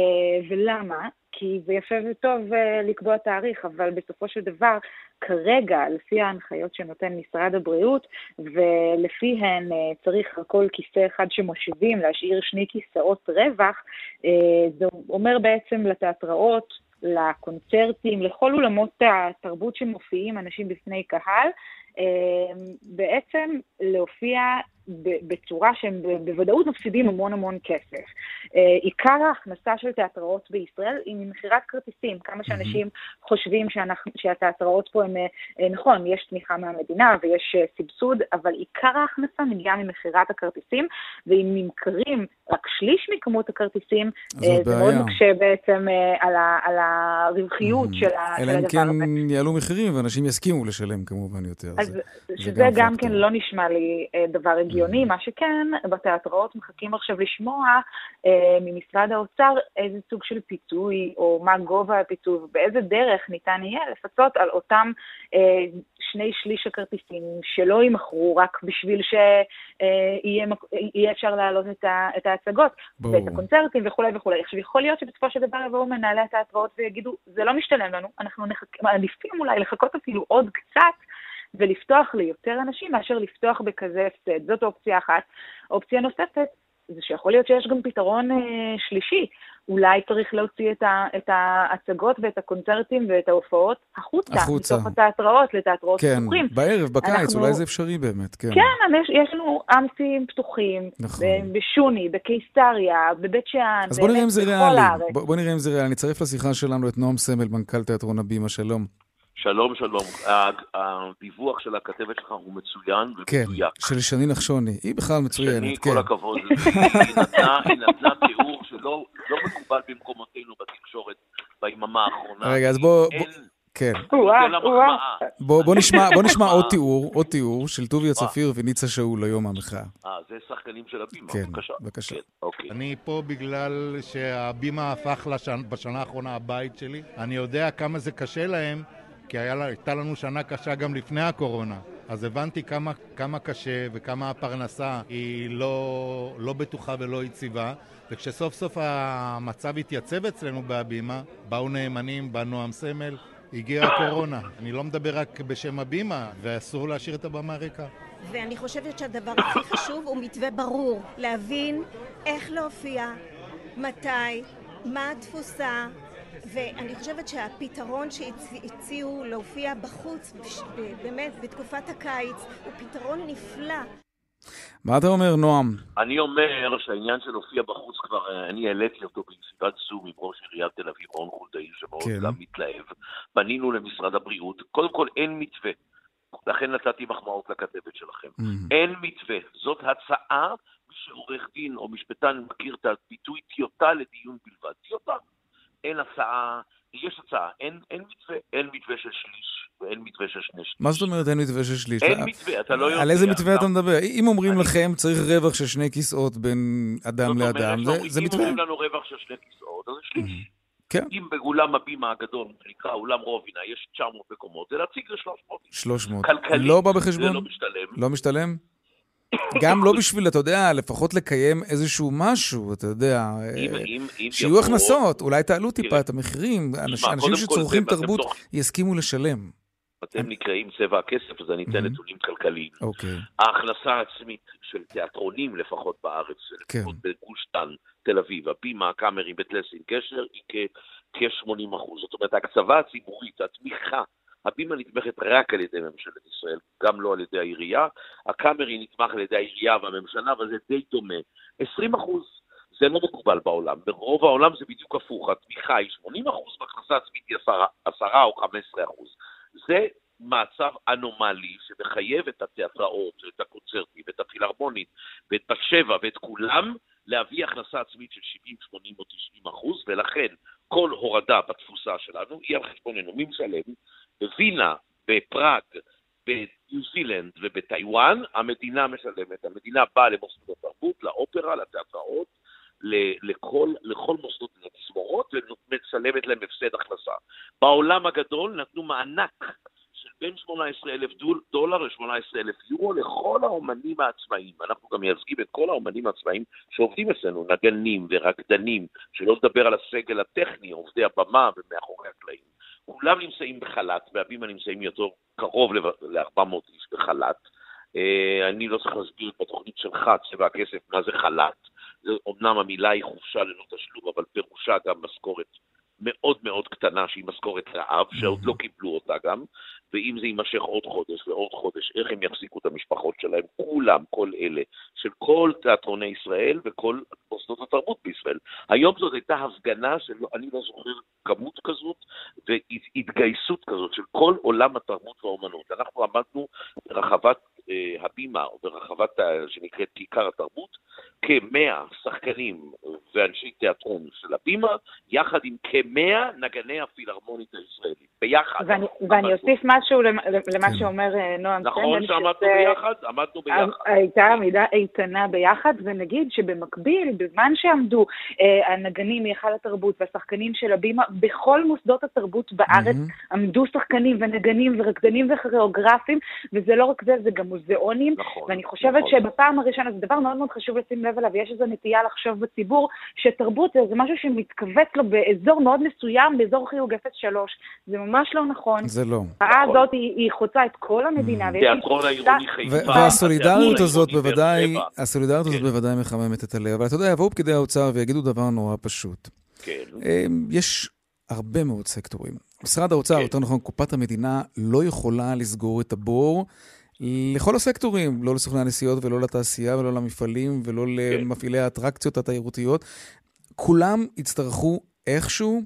ולמה? כי זה יפה וטוב אה, לקבוע תאריך, אבל בסופו של דבר, כרגע, לפי ההנחיות שנותן משרד הבריאות, ולפיהן צריך על כל כיסא אחד שמושיבים להשאיר שני כיסאות רווח, זה אומר בעצם לתיאטראות, לקונצרטים, לכל אולמות התרבות שמופיעים אנשים בפני קהל, אה, בעצם להופיע בצורה שהם בוודאות מפסידים המון המון כסף. אה, עיקר ההכנסה של תיאטראות בישראל היא ממכירת כרטיסים. כמה שאנשים חושבים שאנחנו, שהתיאטראות פה הם, אה, נכון, יש תמיכה מהמדינה ויש אה, סבסוד, אבל עיקר ההכנסה מגיעה ממכירת הכרטיסים, ואם נמכרים רק שליש מכמות הכרטיסים, זה מאוד בעיה. מקשה בעצם על, ה, על הרווחיות של, ה, של אלא אם הדבר כן הזה. יעלו מחירים ואנשים יסכימו לשלם כמובן יותר. אז זה- שזה גם גם. כן לא נשמע לי דבר הגיוני, מה שכן, בתיאטראות מחכים עכשיו לשמוע אה, ממשרד האוצר איזה סוג של פיצוי, או מה גובה הפיצוי, ובאיזה דרך ניתן יהיה לפצות על אותם אה, שני שליש הכרטיסים שלא יימכרו רק בשביל שיהיה אפשר להעלות את, ה, את ההצגות, ברור. ואת הקונצרטים וכולי וכולי. עכשיו, יכול להיות שבסופו של דבר יבואו מנהלי התיאטראות ויגידו, זה לא משתלם לנו, אנחנו נחכ- מעדיפים אולי לחכות אפילו עוד קצת. ולפתוח ליותר אנשים מאשר לפתוח בכזה הפסד. זאת אופציה אחת. אופציה נוספת זה שיכול להיות שיש גם פתרון אה, שלישי. אולי צריך להוציא את, ה, את ההצגות ואת הקונצרטים ואת ההופעות החוצה. החוצה. מתוך התיאטראות לתיאטראות כן, פתוחים. בערב, בקיץ, אנחנו- אולי זה אפשרי באמת, כן. כן, יש, יש לנו אמפים פתוחים, נכון. בשוני, בקיסריה, בבית שאן, אז בוא נראה אם זה ריאלי. בוא בוא נראה אם זה ריאלי. נצרף לשיחה שלנו את נועם סמל, מנכ"ל תיאטרון הבימה, שלום. שלום, שלום. ה- הדיווח של הכתבת שלך הוא מצוין כן, ומדויק. של שני נחשוני. היא בכלל שני, מצוינת, כן. כל הכבוד. היא נתנה- היא נתנה תיאור שלא לא מקובל במקומותינו בתקשורת ביממה האחרונה. רגע, אז בוא- אין- כן. בוא, בוא, נשמע, בוא נשמע עוד תיאור, עוד תיאור של טוביה צפיר וניצה שאול ליום המחאה. אה, זה שחקנים של הבימה, כן, בבקשה. בבקשה. כן, אוקיי. אני פה בגלל שהבימה הפך. בשנה האחרונה הבית שלי. אני יודע כמה זה קשה להם, כי הייתה לנו שנה קשה גם לפני הקורונה. אז הבנתי כמה, כמה קשה וכמה הפרנסה היא לא, לא בטוחה ולא יציבה. וכשסוף סוף המצב התייצב אצלנו בהבימה, באו נאמנים, בא נועם סמל, הגיעה הקורונה. אני לא מדבר רק בשם הבימה, ואסור להשאיר את הבמה ריקה. ואני חושבת שהדבר הכי חשוב הוא מתווה ברור, להבין איך להופיע, מתי, מה התפוסה, ואני חושבת שהפתרון שהציעו להופיע בחוץ, באמת, בתקופת הקיץ, הוא פתרון נפלא. מה אתה אומר, נועם? אני אומר שהעניין של להופיע בחוץ כבר, אה, אני העליתי אותו במסיבת זום עם ראש עיריית תל אביב, רון חולדאי, שמאוד כן. גם מתלהב. פנינו למשרד הבריאות, קודם כל אין מתווה. לכן נתתי מחמאות לכתבת שלכם. אין מתווה. זאת הצעה, מי שעורך דין או משפטן מכיר את הביטוי טיוטה לדיון בלבד. טיוטה. אין הצעה, יש הצעה, אין, אין מתווה. אין מתווה של שליש ואין מתווה של שני שליש. מה זאת אומרת אין מתווה של שליש? אין מתווה, אתה לא יודע. על איזה מתווה אתה מדבר? אם אומרים לכם צריך רווח של שני כיסאות בין אדם לאדם, זה- שאומרים- זה אם מתווה. אומרים לנו רווח של שני כיסאות, אז זה שליש. כן. אם באולם הבימה הגדול, שנקרא אולם רובינה, יש 900 מקומות, זה להציג ל-300. 300. כלכלית, לא בא זה בחשבון? לא משתלם. לא משתלם? גם לא בשביל, אתה יודע, לפחות לקיים איזשהו משהו, אתה יודע, אם- אה, אם- אם שיהיו יבואו- הכנסות, אולי תעלו טיפה תראה, את המחירים, אנש- תשמע, אנשים שצורכים זה, תרבות תוך- יסכימו לשלם. אתם נקראים צבע הכסף, אז אני אתן נתונים כלכליים. אוקיי. ההכנסה העצמית של תיאטרונים לפחות בארץ, כן. לפחות בגוש דן, תל אביב, הבימה, הקאמרי, בית לסין, גשר, היא כ-80 אחוז. זאת אומרת, ההקצבה הציבורית, התמיכה, הבימה נתמכת רק על ידי ממשלת ישראל, גם לא על ידי העירייה. הקאמרי נתמך על ידי העירייה והממשלה, אבל זה די דומה. 20 אחוז. זה לא מקובל בעולם. ברוב העולם זה בדיוק הפוך, התמיכה היא 80 אחוז, וההכנסה העצמית היא 10, 10 או 15 אחוז. זה מצב אנומלי שמחייב את התיאטראות, את הקונצרטים, את הפילהרמונית, ואת בת שבע ואת כולם להביא הכנסה עצמית של 70, 80 או 90 אחוז, ולכן כל הורדה בתפוסה שלנו היא על חשבוננו. מי משלם? בווינה, בפראג, בניו זילנד ובטיוואן, המדינה משלמת. המדינה באה למוסדות התרבות, לאופרה, לתיאטראות, לכל, לכל מוסדות התזמורות ומשלמת להם הפסד הכנסה. בעולם הגדול נתנו מענק של בין 18,000 דול, דולר ל-18,000 יורו לכל האומנים העצמאיים. אנחנו גם מייצגים את כל האומנים העצמאיים שעובדים אצלנו, נגנים ורקדנים, שלא לדבר על הסגל הטכני, עובדי הבמה ומאחורי הקלעים. כולם נמצאים בחל"ת, והבימה נמצאים יותר קרוב ל-400 איש בחל"ת. אה, אני לא צריך להסביר בתוכנית שלך, צבע הכסף, מה זה חל"ת. אומנם המילה היא חופשה ללא תשלום, אבל פירושה גם משכורת מאוד מאוד קטנה, שהיא משכורת רעב, שעוד לא קיבלו אותה גם, ואם זה יימשך עוד חודש ועוד חודש, איך הם יחזיקו את המשפחות שלהם, כולם, כל אלה, של כל תיאטרוני ישראל וכל מוסדות התרבות בישראל. היום זאת הייתה הפגנה שאני לא זוכר כמות כזאת והתגייסות כזאת של כל עולם התרבות והאומנות. אנחנו עמדנו ברחבת אה, הבימה, או ברחבת שנקראת כיכר התרבות, כמאה שחקנים ואנשי תיאטרון של הבימה, יחד עם כמאה נגני הפילהרמונית הישראלית. ביחד. ואני, ואני. אוסיף משהו למה, כן. שאומר אה, נועם נכון סמל, שעמדנו שזה- ביחד? עמדנו ביחד. הייתה עמידה איתנה ביחד, ונגיד שבמקביל, בזמן שעמדו אה, הנגנים מהיכל התרבות והשחקנים של הבימה, בכל מוסדות התרבות בארץ עמדו שחקנים ונגנים ורקדנים וכוריאוגרפים, וזה לא רק זה, זה גם מוזיאונים. נכון. ואני חושבת נכון. שבפעם הראשונה, זה דבר מאוד מאוד חשוב לשים לב אליו, יש איזו נטייה לחשוב בציבור שתרבות זה משהו שמתכווץ לו באזור מאוד מסוים, באזור חיוג 03. זה ממש לא נכון. זה לא. ההצעה נכון. הזאת היא, היא חוצה את כל המדינה. ויש תיאטרון העירוני חיפה. והסולידריות הזאת בוודאי. הסולידריות הזאת כן. בוודאי מחממת את הלב. אבל אתה יודע, יבואו פקידי האוצר ויגידו דבר נורא פשוט. כן. אמ, יש הרבה מאוד סקטורים. משרד האוצר, כן. יותר נכון, קופת המדינה, לא יכולה לסגור את הבור לכל הסקטורים, לא לסוכני הנסיעות ולא לתעשייה ולא למפעלים ולא כן. למפעילי האטרקציות התיירותיות. כולם יצטרכו איכשהו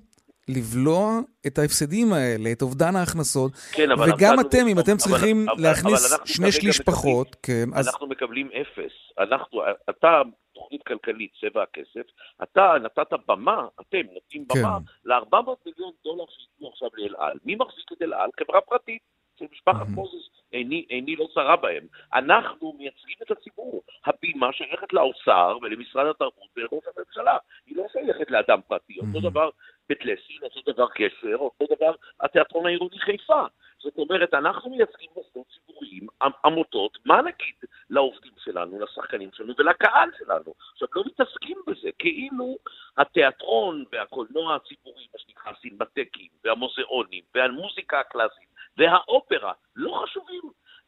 לבלוע את ההפסדים האלה, את אובדן ההכנסות. כן, אבל וגם עבדנו- אתם, אם אתם אבל- צריכים אבל- אבל להכניס אנחנו שני שליש מקבלים- פחות, כן, אז אנחנו מקבלים אפס. אנחנו, אתה תוכנית כלכלית, צבע הכסף, אתה נתת במה, אתם נותנים במה כן. ל-400 מיליון דולר שייתנו עכשיו לאל על. מי מחזיק את אל על? חברה פרטית של משפחת מוזס. עיני, עיני לא צרה בהם. אנחנו מייצגים את הציבור. הבימה שייכת לאוצר ולמשרד התרבות ולראש הממשלה. היא לא שייכת לאדם פרטי. אותו דבר בית לסין, אותו דבר גשר, אותו דבר התיאטרון העירוני חיפה. זאת אומרת, אנחנו מייצגים מוסדות ציבוריים, עמותות, מה נגיד לעובדים שלנו, לשחקנים שלנו ולקהל שלנו? עכשיו, לא מתעסקים בזה, כאילו התיאטרון והקולנוע הציבורי, מה שנקרא הסינמטקים, והמוזיאונים, והמוזיקה הקלאסית, והאופרה, לא חשובים.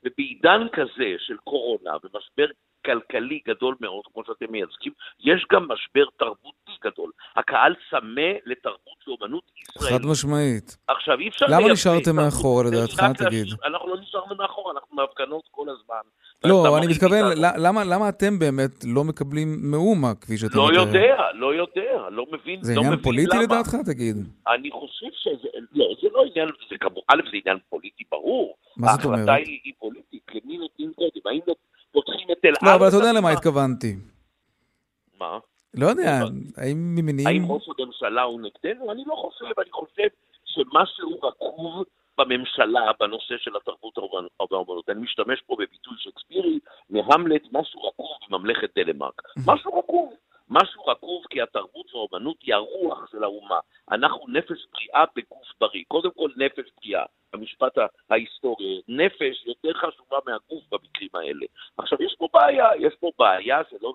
ובעידן כזה של קורונה ומשבר כלכלי גדול מאוד, כמו שאתם מייצגים, יש גם משבר תרבותי גדול. הקהל צמא לתרבות ואומנות ישראלית. חד משמעית. עכשיו, אי אפשר... למה נשארתם מאחור, לדעתך, תגיד? אנחנו לא נשארנו מאחור, אנחנו בהפגנות כל הזמן. לא, אני מתכוון, למה, למה אתם באמת לא מקבלים מאומה, כפי שאתה לא יודע, לא יודע, לא מבין, זה לא עניין פוליטי לדעתך, תגיד? אני חושב שזה, לא, זה לא עניין, זה כמובן, א', זה עניין פוליטי ברור. מה זאת אומרת? ההחלטה היא פוליטית, למי נותנים קודם, האם פותחים את אל. לא, אבל אתה יודע למה התכוונתי. מה? לא יודע, האם ממניעים... האם ראש הממשלה הוא נגדנו? אני לא חושב, אני חושב שמשהו רקוב בממשלה בנושא של התרבות והאומנות. אני משתמש פה בביטוי שקספירי, מהמלט, משהו רקוב בממלכת דלמרק. משהו רקוב. משהו רקוב כי התרבות והאומנות היא הרוח של האומה. אנחנו נפש בריאה בגוף בריא. קודם כל נפש בריאה, במשפט ההיסטורי. נפש יותר חשובה מהגוף במקרים האלה. עכשיו, יש פה בעיה, יש פה בעיה שלא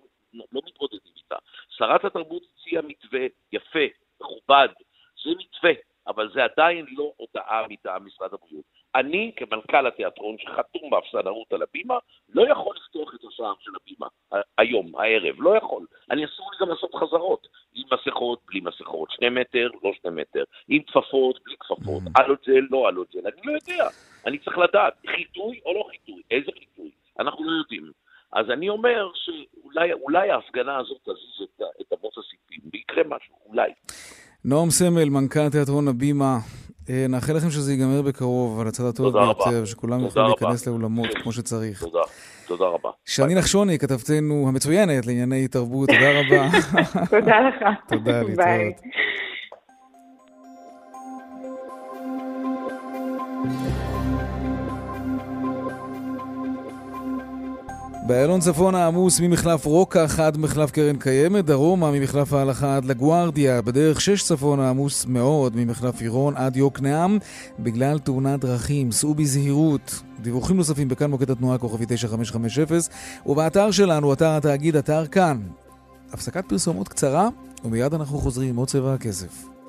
לא מתמודדים איתה. שרת התרבות הציעה מתווה יפה, מכובד, זה מתווה, אבל זה עדיין לא הודעה מטעם משרד הבריאות. אני, כמנכ"ל התיאטרון שחתום באפסנאות על הבימה, לא יכול לפתוח את השער של הבימה היום, הערב, לא יכול. אני אסור לי גם לעשות חזרות, עם מסכות, בלי מסכות, שני מטר, לא שני מטר, עם כפפות, בלי כפפות, mm. אלוג'ל, לא אלוג'ל, אני לא יודע. אני צריך לדעת, חיטוי או לא חיטוי, איזה חיטוי, אנחנו לא יודעים. אז אני אומר שאולי ההפגנה הזאת תזיז את, את אמות הסיפים, ויקרה משהו, אולי. נועם סמל, מנכ"ל תיאטרון הבימה, נאחל לכם שזה ייגמר בקרוב, על הצד הטוב ביותר, שכולם יוכלו להיכנס לאולמות כמו שצריך. תודה, תודה רבה. שני נחשוני, כתבתנו המצוינת לענייני תרבות, תודה רבה. תודה לך. תודה, להתראות. באיילון צפונה עמוס ממחלף רוקח עד מחלף קרן קיימת, דרומה ממחלף ההלכה עד לגוארדיה, בדרך 6 צפונה עמוס מאוד ממחלף עירון עד יוקנעם בגלל תאונת דרכים, סעו בזהירות. דיווחים נוספים בכאן מוקד התנועה כוכבי 9550 ובאתר שלנו, אתר התאגיד, אתר כאן. הפסקת פרסומות קצרה ומיד אנחנו חוזרים עם עוד צבע הכסף.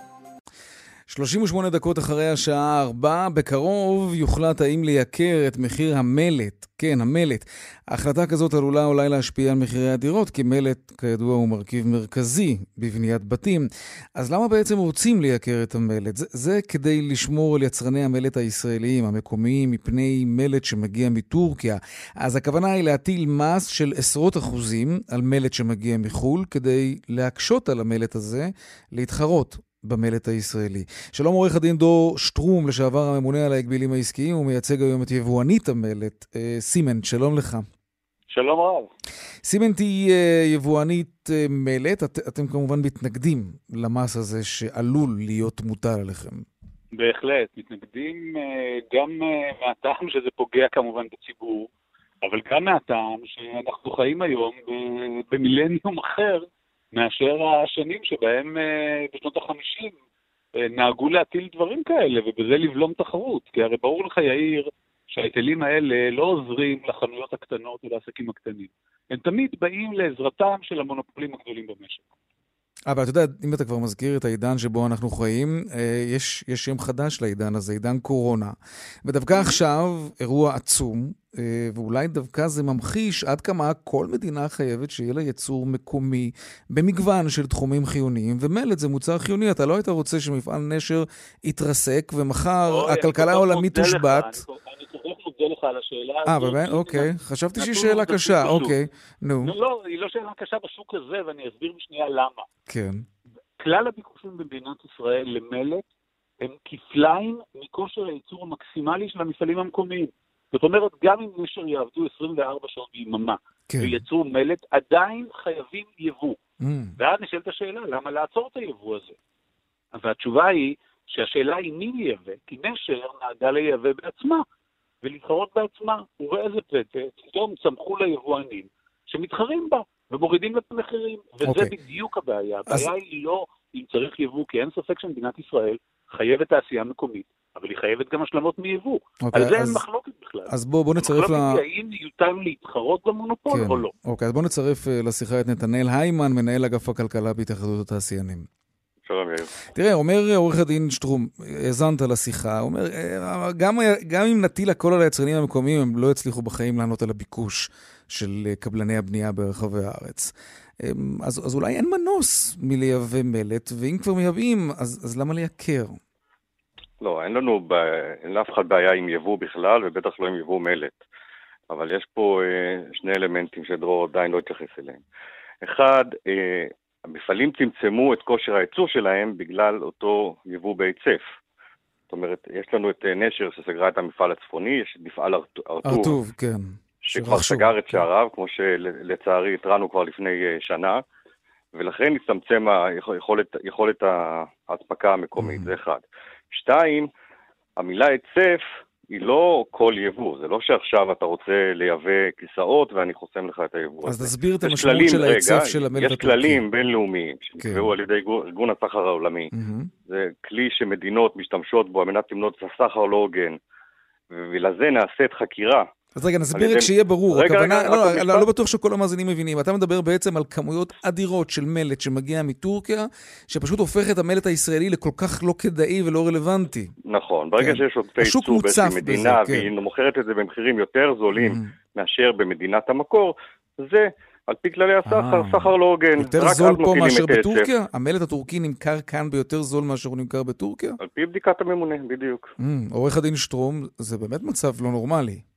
38 דקות אחרי השעה 4, בקרוב יוחלט האם לייקר את מחיר המלט. כן, המלט. החלטה כזאת עלולה אולי להשפיע על מחירי הדירות, כי מלט, כידוע, הוא מרכיב מרכזי בבניית בתים. אז למה בעצם רוצים לייקר את המלט? זה, זה כדי לשמור על יצרני המלט הישראליים, המקומיים, מפני מלט שמגיע מטורקיה. אז הכוונה היא להטיל מס של עשרות אחוזים על מלט שמגיע מחו"ל, כדי להקשות על המלט הזה להתחרות במלט הישראלי. שלום עורך הדין דור שטרום, לשעבר הממונה על ההגבילים העסקיים, הוא מייצג היום את יבואנית המלט, אה, סימנט, שלום לך. שלום רב. סימנט היא אה, יבואנית אה, מלט, את, אתם כמובן מתנגדים למס הזה שעלול להיות מוטל עליכם. בהחלט, מתנגדים גם מהטעם שזה פוגע כמובן בציבור, אבל גם מהטעם שאנחנו חיים היום במילניום אחר, מאשר השנים שבהם אה, בשנות החמישים אה, נהגו להטיל דברים כאלה, ובזה לבלום תחרות. כי הרי ברור לך, יאיר, שההיטלים האלה לא עוזרים לחנויות הקטנות ולעסקים הקטנים. הם תמיד באים לעזרתם של המונופולים הגדולים במשק. אבל אתה יודע, אם אתה כבר מזכיר את העידן שבו אנחנו חיים, אה, יש, יש שם חדש לעידן הזה, עידן קורונה. ודווקא עכשיו, אירוע עצום, אה, ואולי דווקא זה ממחיש עד כמה כל מדינה חייבת שיהיה לה יצור מקומי במגוון של תחומים חיוניים, ומלט זה מוצר חיוני, אתה לא היית רוצה שמפעל נשר יתרסק, ומחר הכלכלה העולמית תושבת. אני מודה לך על השאלה הזאת. אה, באמת? אוקיי. חשבתי שהיא שאלה קשה, אוקיי. נו. לא, לא, היא לא שאלה קשה בשוק הזה, ואני אסביר בשנייה למה. כן. כלל הביקושים במדינת ישראל למלט הם כפליים מכושר הייצור המקסימלי של המפעלים המקומיים. זאת אומרת, גם אם נשר יעבדו 24 שעות ביממה, כן. וייצרו מלט, עדיין חייבים יבוא. Mm. ואז נשאלת השאלה, למה לעצור את היבוא הזה? והתשובה היא שהשאלה היא מי ייבא, כי נשר נהגה לייבא בעצמה ולהתחרות בעצמה. וראה איזה פתע, פתאום צמחו ליבואנים שמתחרים בה ומורידים את המחירים, וזה okay. אוקיי. בדיוק הבעיה. הבעיה אז... היא לא אם צריך יבוא, כי אין ספק שמדינת ישראל חייבת תעשייה מקומית, אבל היא חייבת גם השלמות מיבוא. Okay, אוקיי, על זה אז... אין מחלוקת בכלל. אז בואו בוא נצרף ל... המחלוקת היא האם יותם להתחרות במונופול כן. או לא. אוקיי, אז בואו נצרף אה, לשיחה את נתנאל היימן, מנהל אגף הכלכלה בהתאחדות התעשיינים. שלום יאיר. תראה, אומר עורך הדין שטרום, האזנת לשיחה, אומר, אה, גם, גם אם נטיל הכל על היצרנים המקומיים, הם לא יצליחו בחיים לענות על הביקוש של אה, קבלני הבנייה ברחבי הארץ. אמ, אז, אז אולי אין מנוס מלייבא מלט, ואם כבר מייבאים, אז, אז למה לייקר? לא, אין לנו, אין לאף אחד בעיה עם יבוא בכלל, ובטח לא עם יבוא מלט. אבל יש פה אה, שני אלמנטים שדרור עדיין לא התייחס אליהם. אחד, אה, המפעלים צמצמו את כושר הייצור שלהם בגלל אותו יבוא בהיצף. זאת אומרת, יש לנו את אה, נשר שסגרה את המפעל הצפוני, יש את מפעל ארטוב. ארטוב, כן. שכבר סגר את שעריו, כמו שלצערי התרענו כבר לפני אה, שנה, ולכן הצטמצם היכולת, יכולת האספקה המקומית, mm. זה אחד. שתיים, המילה היצף היא לא כל יבוא, זה לא שעכשיו אתה רוצה לייבא כיסאות ואני חוסם לך את היבוא אז תסביר את המשמעות של ההיצף של המלט הטורקי. יש כללים בינלאומיים שנקבעו כן. על ידי ארגון הסחר העולמי. Mm-hmm. זה כלי שמדינות משתמשות בו על מנת למנות את הסחר לא הוגן, ולזה נעשית חקירה אז רגע, נסביר רק שיהיה ברור. רגע, הכוונה, רגע, לא, לא, לא, לא בטוח שכל המאזינים מבינים. אתה מדבר בעצם על כמויות אדירות של מלט שמגיע מטורקיה, שפשוט הופך את המלט הישראלי לכל כך לא כדאי ולא רלוונטי. נכון, ברגע כן. שיש עודפי ייצור באיזושהי מדינה, בזה, כן. והיא מוכרת את זה במחירים יותר זולים mm. מאשר במדינת המקור, זה... על פי כללי הסחר, אה. סחר לא הוגן. יותר זול פה מאשר בטורקיה? המלט הטורקי נמכר כאן ביותר זול מאשר הוא נמכר בטורקיה? על פי בדיקת הממונה, בדיוק. Mm, עורך הדין שטרום, זה באמת מצב לא נורמלי.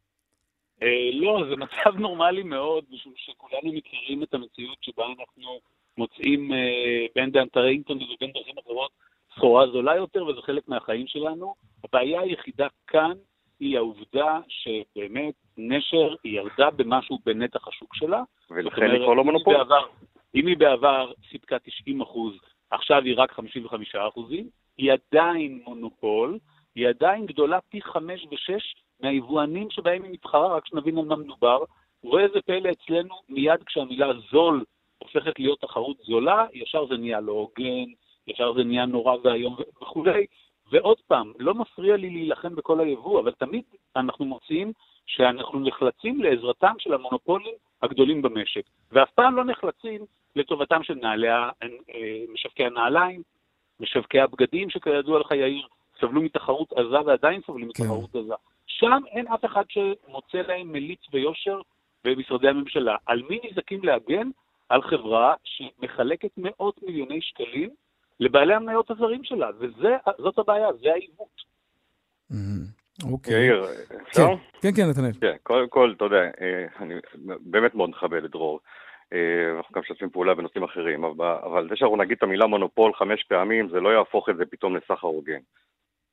אה, לא, זה מצב נורמלי מאוד, משום שכולנו מכירים את המציאות שבה אנחנו מוצאים אה, בין באתרי אינטרנט ובין דרכים אחרות סחורה זולה יותר, וזה חלק מהחיים שלנו. הבעיה היחידה כאן היא העובדה שבאמת נשר ירדה במשהו בנתח השוק שלה. ולכן היא כבר לא מונופול. אם היא בעבר סיפקה 90 אחוז, עכשיו היא רק 55 אחוזים, היא עדיין מונופול, היא עדיין גדולה פי 5 ו-6 מהיבואנים שבהם היא מתחרה, רק שנבין על מה מדובר. וראה איזה פלא אצלנו, מיד כשהמילה זול הופכת להיות תחרות זולה, ישר זה נהיה לא הוגן, ישר זה נהיה נורא ואיום וכולי. ועוד פעם, לא מפריע לי להילחם בכל היבוא, אבל תמיד אנחנו מוצאים שאנחנו נחלצים לעזרתם של המונופולים הגדולים במשק, ואף פעם לא נחלצים לטובתם של נעלי, אה, משווקי הנעליים, משווקי הבגדים, שכידוע לך, יאיר, סבלו מתחרות עזה ועדיין סובלים כן. מתחרות עזה. שם אין אף אחד שמוצא להם מליץ ויושר במשרדי הממשלה. על מי נזקים להגן? על חברה שמחלקת מאות מיליוני שקלים לבעלי המניות הזרים שלה, וזאת הבעיה, זה העיוות. Mm-hmm. אוקיי. אפשר? כן, כן, נתנאל. כן, קודם כל, אתה יודע, אה, אני באמת מאוד מכבד את דרור. אה, אנחנו גם משתפים פעולה בנושאים אחרים, אבל זה שאנחנו נגיד את המילה מונופול חמש פעמים, זה לא יהפוך את זה פתאום לסחר הוגן.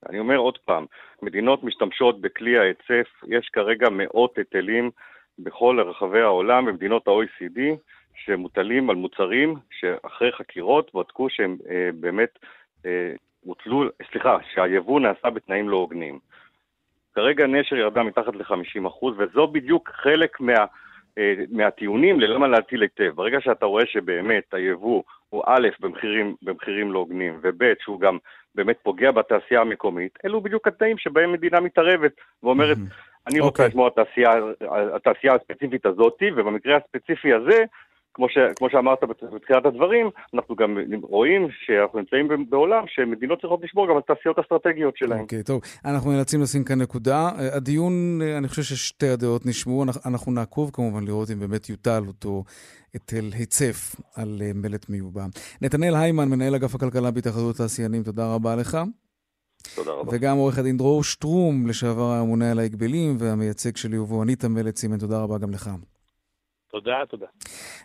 אני אומר עוד פעם, מדינות משתמשות בכלי ההיצף, יש כרגע מאות היטלים בכל רחבי העולם, במדינות ה-OECD, שמוטלים על מוצרים שאחרי חקירות בדקו שהם אה, באמת אה, הוטלו, סליחה, שהיבוא נעשה בתנאים לא הוגנים. כרגע נשר ירדה מתחת ל-50%, וזו בדיוק חלק מה, אה, מהטיעונים ללמה להטיל היטב. ברגע שאתה רואה שבאמת היבוא הוא א', במחירים, במחירים לא הוגנים, וב', שהוא גם באמת פוגע בתעשייה המקומית, אלו בדיוק התנאים שבהם מדינה מתערבת ואומרת, אני רוצה. אוקיי. לשמור על התעשייה, הספציפית הזאתי, ובמקרה הספציפי הזה, כמו, ש, כמו שאמרת בתחילת הדברים, אנחנו גם רואים שאנחנו נמצאים בעולם שמדינות צריכות לשמור גם על תעשיות אסטרטגיות שלהן. אוקיי, okay, טוב. אנחנו נאלצים לשים כאן נקודה. הדיון, אני חושב ששתי הדעות נשמעו. אנחנו נעקוב כמובן לראות אם באמת יוטל אותו היטל היצף על אה, מלט מיובא. נתנאל היימן, מנהל אגף הכלכלה בהתאחדות התעשיינים, תודה רבה לך. תודה רבה. וגם עורך הדין דרור שטרום, לשעבר הממונה על ההגבלים והמייצג של יבואנית המלט סימן, תודה רבה גם לך. תודה, תודה.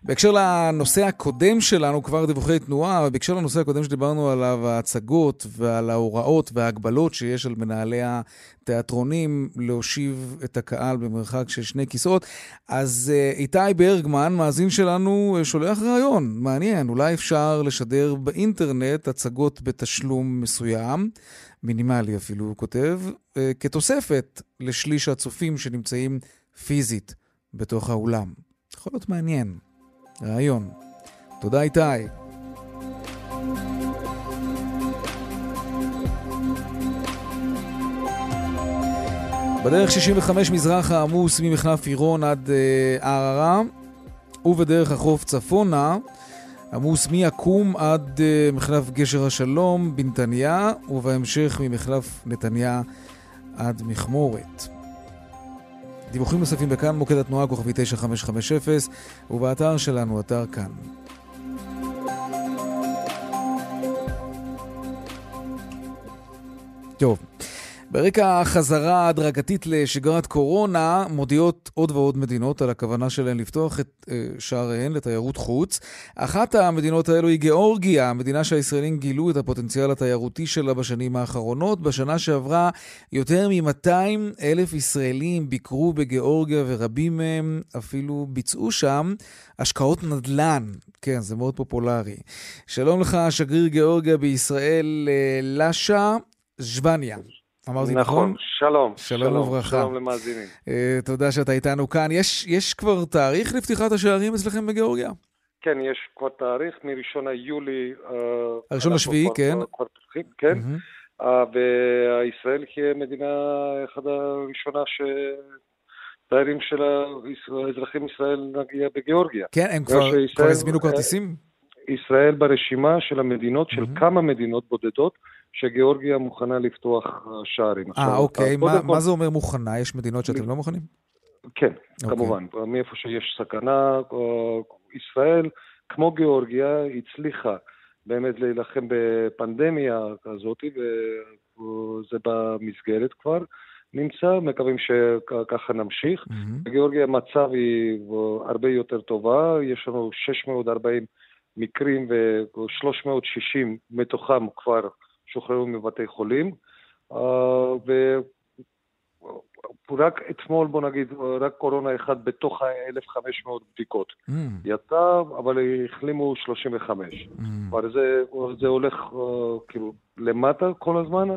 בהקשר לנושא הקודם שלנו, כבר דיווחי תנועה, בהקשר לנושא הקודם שדיברנו עליו, ההצגות ועל ההוראות וההגבלות שיש על מנהלי התיאטרונים להושיב את הקהל במרחק של שני כיסאות, אז uh, איתי ברגמן, מאזין שלנו, שולח רעיון מעניין. אולי אפשר לשדר באינטרנט הצגות בתשלום מסוים, מינימלי אפילו, הוא כותב, uh, כתוספת לשליש הצופים שנמצאים פיזית בתוך האולם. יכול להיות מעניין. רעיון. תודה איתי. בדרך 65 מזרח העמוס ממחלף עירון עד אה, ערערה, uh, ובדרך החוף צפונה, עמוס מעקום עד uh, מחלף גשר השלום בנתניה, ובהמשך ממחלף נתניה עד מכמורת. דיווחים נוספים בכאן, מוקד התנועה כוכבי 9550 ובאתר שלנו, אתר כאן. טוב. ברקע החזרה ההדרגתית לשגרת קורונה, מודיעות עוד ועוד מדינות על הכוונה שלהן לפתוח את אה, שעריהן לתיירות חוץ. אחת המדינות האלו היא גיאורגיה, המדינה שהישראלים גילו את הפוטנציאל התיירותי שלה בשנים האחרונות. בשנה שעברה יותר מ-200 אלף ישראלים ביקרו בגיאורגיה ורבים מהם אפילו ביצעו שם השקעות נדל"ן. כן, זה מאוד פופולרי. שלום לך, שגריר גיאורגיה בישראל, אה, לשה ז'בניה. אמרתי נכון? נכון, שלום. שלום וברכה. שלום למאזינים. Uh, תודה שאתה איתנו כאן. יש, יש כבר תאריך לפתיחת השערים אצלכם בגיאורגיה? כן, יש כבר תאריך, מראשון היולי. אה, הראשון לשביעי, כן. כבר פתוחים, כן. Mm-hmm. Uh, וישראל היא מדינה אחת הראשונה ש... תיירים של האזרחים ישראל נגיע בגיאורגיה. כן, הם כבר, כבר הזמינו כרטיסים? ישראל ברשימה של המדינות, של mm-hmm. כמה מדינות בודדות, שגיאורגיה מוכנה לפתוח אה, שערים. אה, אוקיי. מה, כל... מה זה אומר מוכנה? יש מדינות שאתם לא מוכנים? כן, אוקיי. כמובן. מאיפה שיש סכנה, אה, ישראל, כמו גיאורגיה, הצליחה באמת להילחם בפנדמיה כזאת, וזה במסגרת כבר. נמצא, מקווים שככה נמשיך. Mm-hmm. בגיאורגיה המצב היא הרבה יותר טובה, יש לנו 640 מקרים ו-360 מתוכם כבר שוחררו מבתי חולים. אה, ורק אתמול, בוא נגיד, רק קורונה אחד בתוך ה-1,500 בדיקות. Mm. יצא, אבל החלימו 35. Mm. אבל זה, זה הולך uh, כאילו למטה כל הזמן.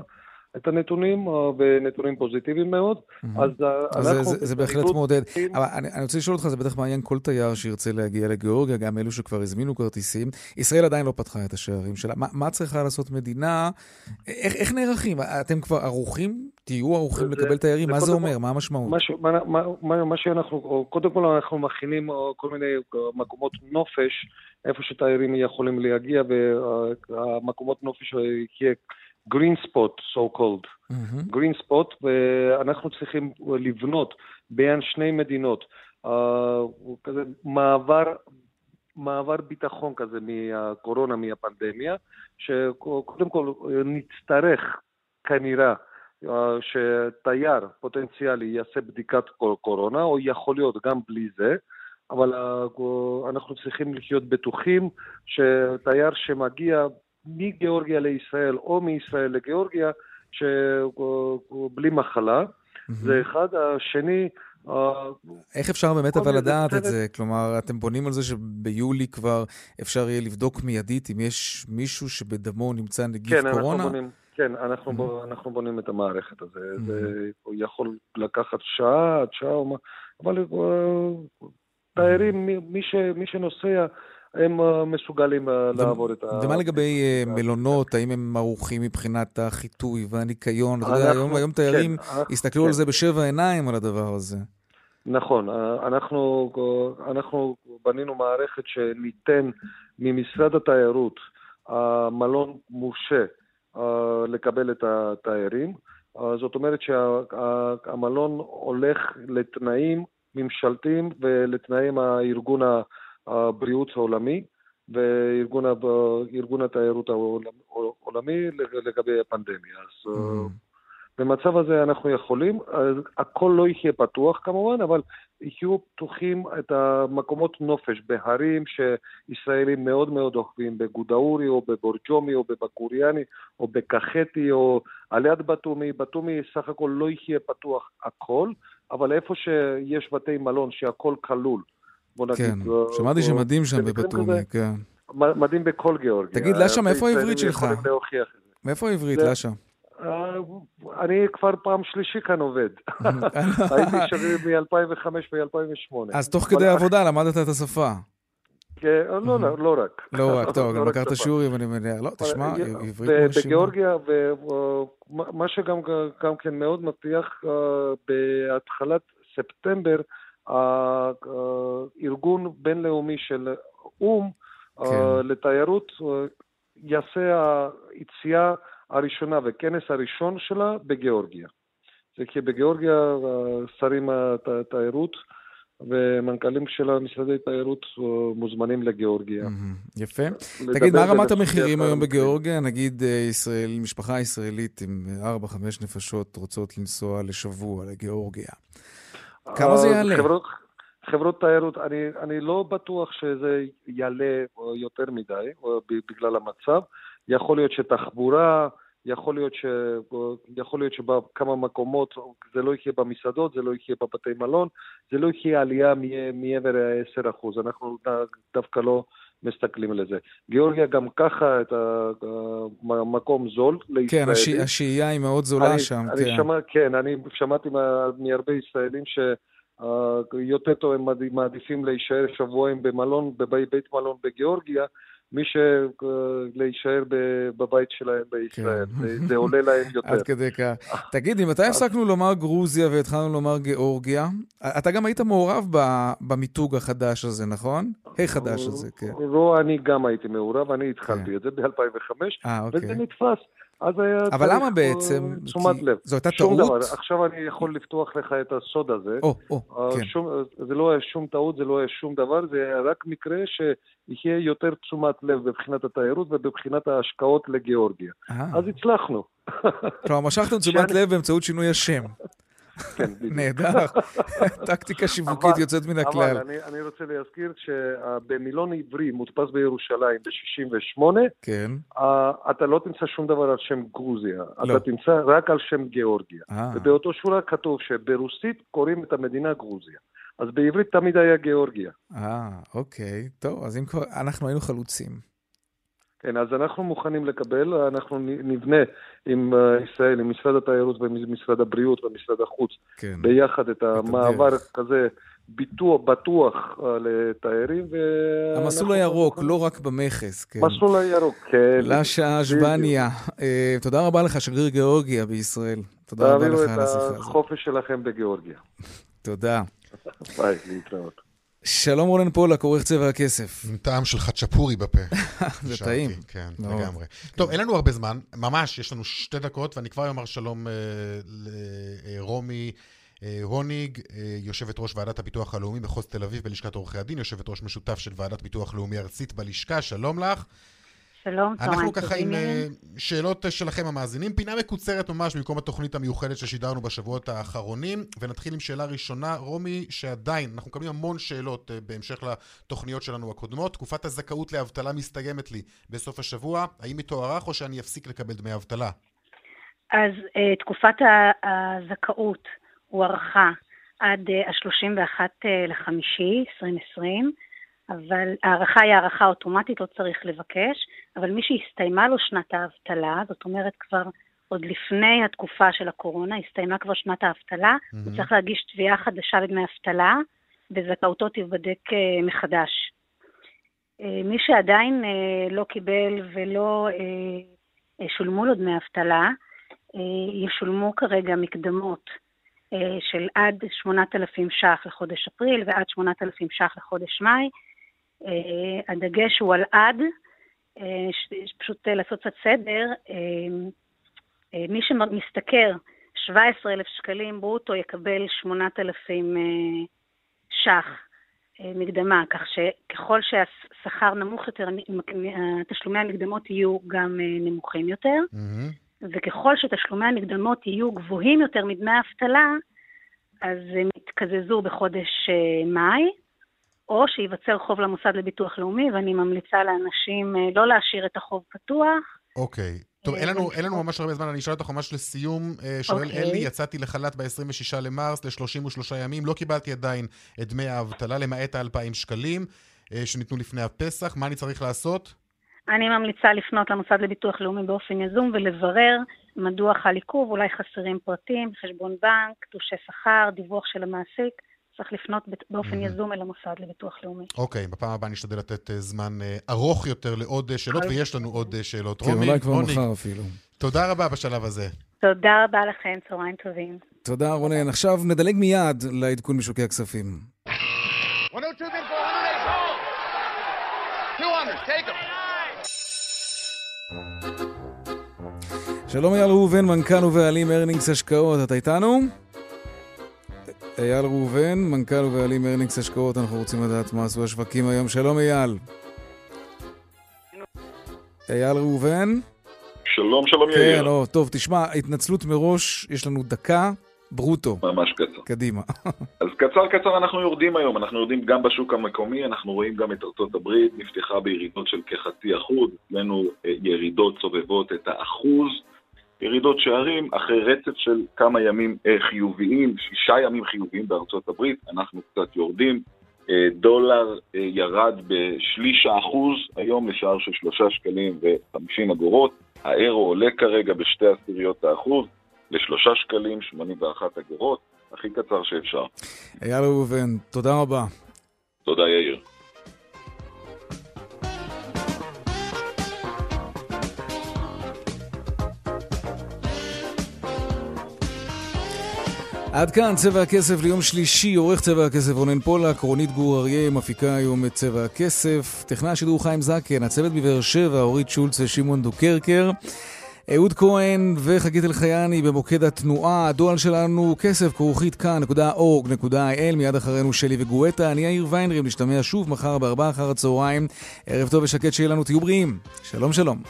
את הנתונים, ונתונים פוזיטיביים מאוד. Mm-hmm. אז, אז אנחנו... זה, זה, זה בהחלט מעודד. אבל אני, אני רוצה לשאול אותך, זה בטח מעניין כל תייר שירצה להגיע לגיאורגיה, גם אלו שכבר הזמינו כרטיסים. ישראל עדיין לא פתחה את השערים שלה. מה, מה צריכה לעשות מדינה? איך, איך נערכים? אתם כבר ערוכים? תהיו ערוכים זה, לקבל תיירים? מה זה אומר? מה המשמעות? מה, מה, מה, מה שאנחנו, קודם כל אנחנו מכינים כל מיני מקומות נופש, איפה שתיירים יכולים להגיע, והמקומות נופש יהיה... green spot, so called, mm-hmm. green spot, ואנחנו צריכים לבנות בין שני מדינות, uh, כזה מעבר, מעבר ביטחון כזה מהקורונה, מהפנדמיה, שקודם כל נצטרך כנראה uh, שתייר פוטנציאלי יעשה בדיקת קורונה, או יכול להיות גם בלי זה. אבל אנחנו צריכים להיות בטוחים שתייר שמגיע מגיאורגיה לישראל או מישראל לגיאורגיה, שבלי מחלה. זה אחד. השני... איך אפשר באמת אבל לדעת את זה? כלומר, אתם בונים על זה שביולי כבר אפשר יהיה לבדוק מיידית אם יש מישהו שבדמו נמצא נגיף כן, קורונה? אנחנו בונים, כן, אנחנו, mm-hmm. אנחנו בונים את המערכת הזאת. Mm-hmm. זה יכול לקחת שעה עד שעה, אבל תיירים, מי, ש, מי שנוסע... הם אה, מסוגלים אה, לעבור את ה... ומה לגבי אה, מלונות? האם הם ערוכים מבחינת החיטוי והניקיון? אתה יודע, היום, תיירים כן, הסתכלו כן. על זה בשבע עיניים, על הדבר הזה. נכון, אנחנו, אנחנו בנינו מערכת שניתן ממשרד התיירות מלון מורשה לקבל את התיירים. זאת אומרת שהמלון הולך לתנאים ממשלתיים ולתנאים הארגון ה... הבריאות העולמי וארגון התיירות העולמי לגבי הפנדמיה. אז mm. במצב הזה אנחנו יכולים, הכל לא יהיה פתוח כמובן, אבל יהיו פתוחים את המקומות נופש בהרים שישראלים מאוד מאוד אוהבים, בגודאורי או בבורג'ומי או בבקוריאני או בקחטי או על יד בתומי. בתומי סך הכל לא יהיה פתוח הכל, אבל איפה שיש בתי מלון שהכל כלול. בוא נגיד. כן, uh, שמעתי שמדהים שם בבתומי, כן. מדהים בכל גיאורגיה. תגיד, לשה, מאיפה העברית שלך? מאיפה העברית? אה, אני כבר פעם שלישי כאן עובד. הייתי שגריר מ-2005 ו-2008. אז תוך כדי עבודה למדת את השפה. כן, לא, לא, לא רק. לא רק, טוב, גם הכרת שורים, אני מניח. לא, תשמע, אה, עברית מרשימה. בגיאורגיה, ומה שגם כן מאוד מבטיח, בהתחלת ספטמבר, ארגון בינלאומי של או"ם כן. לתיירות יעשה היציאה הראשונה וכנס הראשון שלה בגיאורגיה. זה כי בגיאורגיה שרים התיירות ומנכ"לים של משרדי תיירות מוזמנים לגיאורגיה. יפה. תגיד, מה רמת המחירים היום בגיאורגיה? נגיד אה, ישראל, משפחה ישראלית עם 4-5 נפשות רוצות לנסוע לשבוע לגיאורגיה. כמה זה יעלה? חברות, חברות תיירות, אני, אני לא בטוח שזה יעלה יותר מדי בגלל המצב. יכול להיות שתחבורה, יכול להיות, ש... יכול להיות שבכמה מקומות זה לא יהיה במסעדות, זה לא יהיה בבתי מלון, זה לא יהיה עלייה מעבר ל-10%. אנחנו דווקא לא מסתכלים על זה. גיאורגיה גם ככה את המקום זול לישראלים. כן, השהייה היא מאוד זולה אני, שם, אני כן. שמע, כן, אני שמעתי מהרבה ישראלים ש... יותר טוב הם מעדיפים להישאר שבועיים במלון, בבית מלון בגיאורגיה, מי שלהישאר בבית שלהם בישראל. כן. זה עולה להם יותר. עד כדי כך. תגיד, מתי הפסקנו לומר גרוזיה והתחלנו לומר גיאורגיה? אתה גם היית מעורב במיתוג החדש הזה, נכון? היי חדש הזה, כן. לא, אני גם הייתי מעורב, אני התחלתי כן. את זה ב-2005, אה, אוקיי. וזה נתפס. אז היה אבל למה בעצם? תשומת לב. זו הייתה טעות? דבר. עכשיו אני יכול לפתוח לך את הסוד הזה. או, או, כן. שום, זה לא היה שום טעות, זה לא היה שום דבר, זה היה רק מקרה שיהיה יותר תשומת לב בבחינת התיירות ובבחינת ההשקעות לגיאורגיה. אז הצלחנו. כלומר, משכתם תשומת לב באמצעות שינוי השם. כן, בדיוק. נהדר. טקטיקה שיווקית יוצאת מן הכלל. אבל אני, אני רוצה להזכיר שבמילון עברי מודפס בירושלים ב-68, כן. uh, אתה לא תמצא שום דבר על שם גרוזיה, לא. אתה תמצא רק על שם גיאורגיה. 아. ובאותו שורה כתוב שברוסית קוראים את המדינה גרוזיה. אז בעברית תמיד היה גיאורגיה. אה, אוקיי. טוב, אז אם כבר, אנחנו היינו חלוצים. כן, אז אנחנו מוכנים לקבל, אנחנו נבנה עם ישראל, עם משרד התיירות ומשרד הבריאות ומשרד החוץ, כן. ביחד את המעבר כזה ביטוח, בטוח לתיירים. המסלול הירוק. לא רק במכס. כן. מסלול הירוק, כן. לשה אשבניה, אה, תודה רבה לך, שגריר גיאורגיה בישראל. תודה רבה לך על השיחה הזאת. תעבירו את החופש שלכם בגיאורגיה. תודה. ביי, להתראות. שלום רולן פולק, עורך צבע הכסף. עם טעם של חצ'פורי בפה. זה טעים. כן, לגמרי. טוב, אין לנו הרבה זמן, ממש, יש לנו שתי דקות, ואני כבר אומר שלום לרומי הוניג, יושבת ראש ועדת הביטוח הלאומי מחוז תל אביב בלשכת עורכי הדין, יושבת ראש משותף של ועדת ביטוח לאומי ארצית בלשכה, שלום לך. שלום, אנחנו ככה עם אה, שאלות שלכם המאזינים. פינה מקוצרת ממש במקום התוכנית המיוחדת ששידרנו בשבועות האחרונים, ונתחיל עם שאלה ראשונה. רומי, שעדיין, אנחנו מקבלים המון שאלות uh, בהמשך לתוכניות שלנו הקודמות. תקופת הזכאות לאבטלה מסתיימת לי בסוף השבוע. האם היא תוארך או שאני אפסיק לקבל דמי אבטלה? אז תקופת הזכאות הוארכה עד ה-31 uh, לחמישי 2020. אבל ההערכה היא הערכה אוטומטית, לא צריך לבקש, אבל מי שהסתיימה לו שנת האבטלה, זאת אומרת כבר עוד לפני התקופה של הקורונה, הסתיימה כבר שנת האבטלה, mm-hmm. הוא צריך להגיש תביעה חדשה לדמי אבטלה, וזכאותו תיבדק uh, מחדש. Uh, מי שעדיין uh, לא קיבל ולא שולמו לו דמי אבטלה, ישולמו כרגע מקדמות של עד 8,000 ש"ח לחודש אפריל ועד 8,000 ש"ח לחודש מאי, הדגש הוא על עד, uh, פשוט uh, לעשות קצת סדר. מי שמשתכר 17,000 שקלים ברוטו יקבל 8,000 uh, ש"ח מקדמה, כך שככל שהשכר נמוך יותר, תשלומי המקדמות יהיו גם נמוכים יותר. Mm-hmm. וככל שתשלומי המקדמות יהיו גבוהים יותר מדמי האבטלה, אז הם יתקזזו בחודש אה, מאי, או שייווצר חוב למוסד לביטוח לאומי, ואני ממליצה לאנשים אה, לא להשאיר את החוב פתוח. אוקיי. טוב, אין לנו, אין לנו ממש הרבה זמן, אני אשאל אותך ממש לסיום. שואל אוקיי. אלי, יצאתי לחל"ת ב-26 למרס ל-33 ימים, לא קיבלתי עדיין את דמי האבטלה, למעט ה-2,000 שקלים שניתנו לפני הפסח, מה אני צריך לעשות? אני ממליצה לפנות למוסד לביטוח לאומי באופן יזום ולברר מדוע חל עיכוב, אולי חסרים פרטים, חשבון בנק, תלושי שכר, דיווח של המעסיק. צריך לפנות באופן יזום אל המוסד לביטוח לאומי. אוקיי, בפעם הבאה נשתדל לתת זמן ארוך יותר לעוד שאלות, ויש לנו עוד שאלות. כן, אולי כבר מחר אפילו. תודה רבה בשלב הזה. תודה רבה לכם, צהריים טובים. תודה, רונן. עכשיו נדלג מיד לעדכון משוקי הכספים. 102 200, take them. שלום אייל ראובן, מנכ"ל ובעלים ארנינגס השקעות, אתה איתנו? אייל ראובן, מנכ"ל ובעלים ארנינגס השקעות, אנחנו רוצים לדעת מה עשו השווקים היום. שלום אייל. אייל ראובן? שלום, שלום יאיר. כן, או, טוב, תשמע, התנצלות מראש, יש לנו דקה. ברוטו. ממש קצר. קדימה. אז קצר קצר אנחנו יורדים היום, אנחנו יורדים גם בשוק המקומי, אנחנו רואים גם את ארצות הברית, נפתחה בירידות של כחצי אחוז, אצלנו ירידות סובבות את האחוז, ירידות שערים אחרי רצף של כמה ימים חיוביים, שישה ימים חיוביים בארצות הברית, אנחנו קצת יורדים, דולר ירד בשליש האחוז, היום לשער של שלושה שקלים וחמישים אגורות, האירו עולה כרגע בשתי עשיריות האחוז, לשלושה שקלים, 81 אגורות, הכי קצר שאפשר. אייל ראובן, תודה רבה. תודה, יאיר. עד כאן צבע הכסף ליום שלישי, עורך צבע הכסף רונן פולק, רונית גור אריה מפיקה היום את צבע הכסף, טכנאי השידור חיים זקן, הצוות בבאר שבע, אורית שולץ ושמעון דוקרקר. אהוד כהן וחגית אלחייני במוקד התנועה, הדואל שלנו כסף כרוכית כאן.org.il מיד אחרינו שלי וגואטה, אני יאיר ויינרים, נשתמע שוב מחר בארבעה אחר הצהריים. ערב טוב ושקט שיהיה לנו, תהיו בריאים. שלום שלום.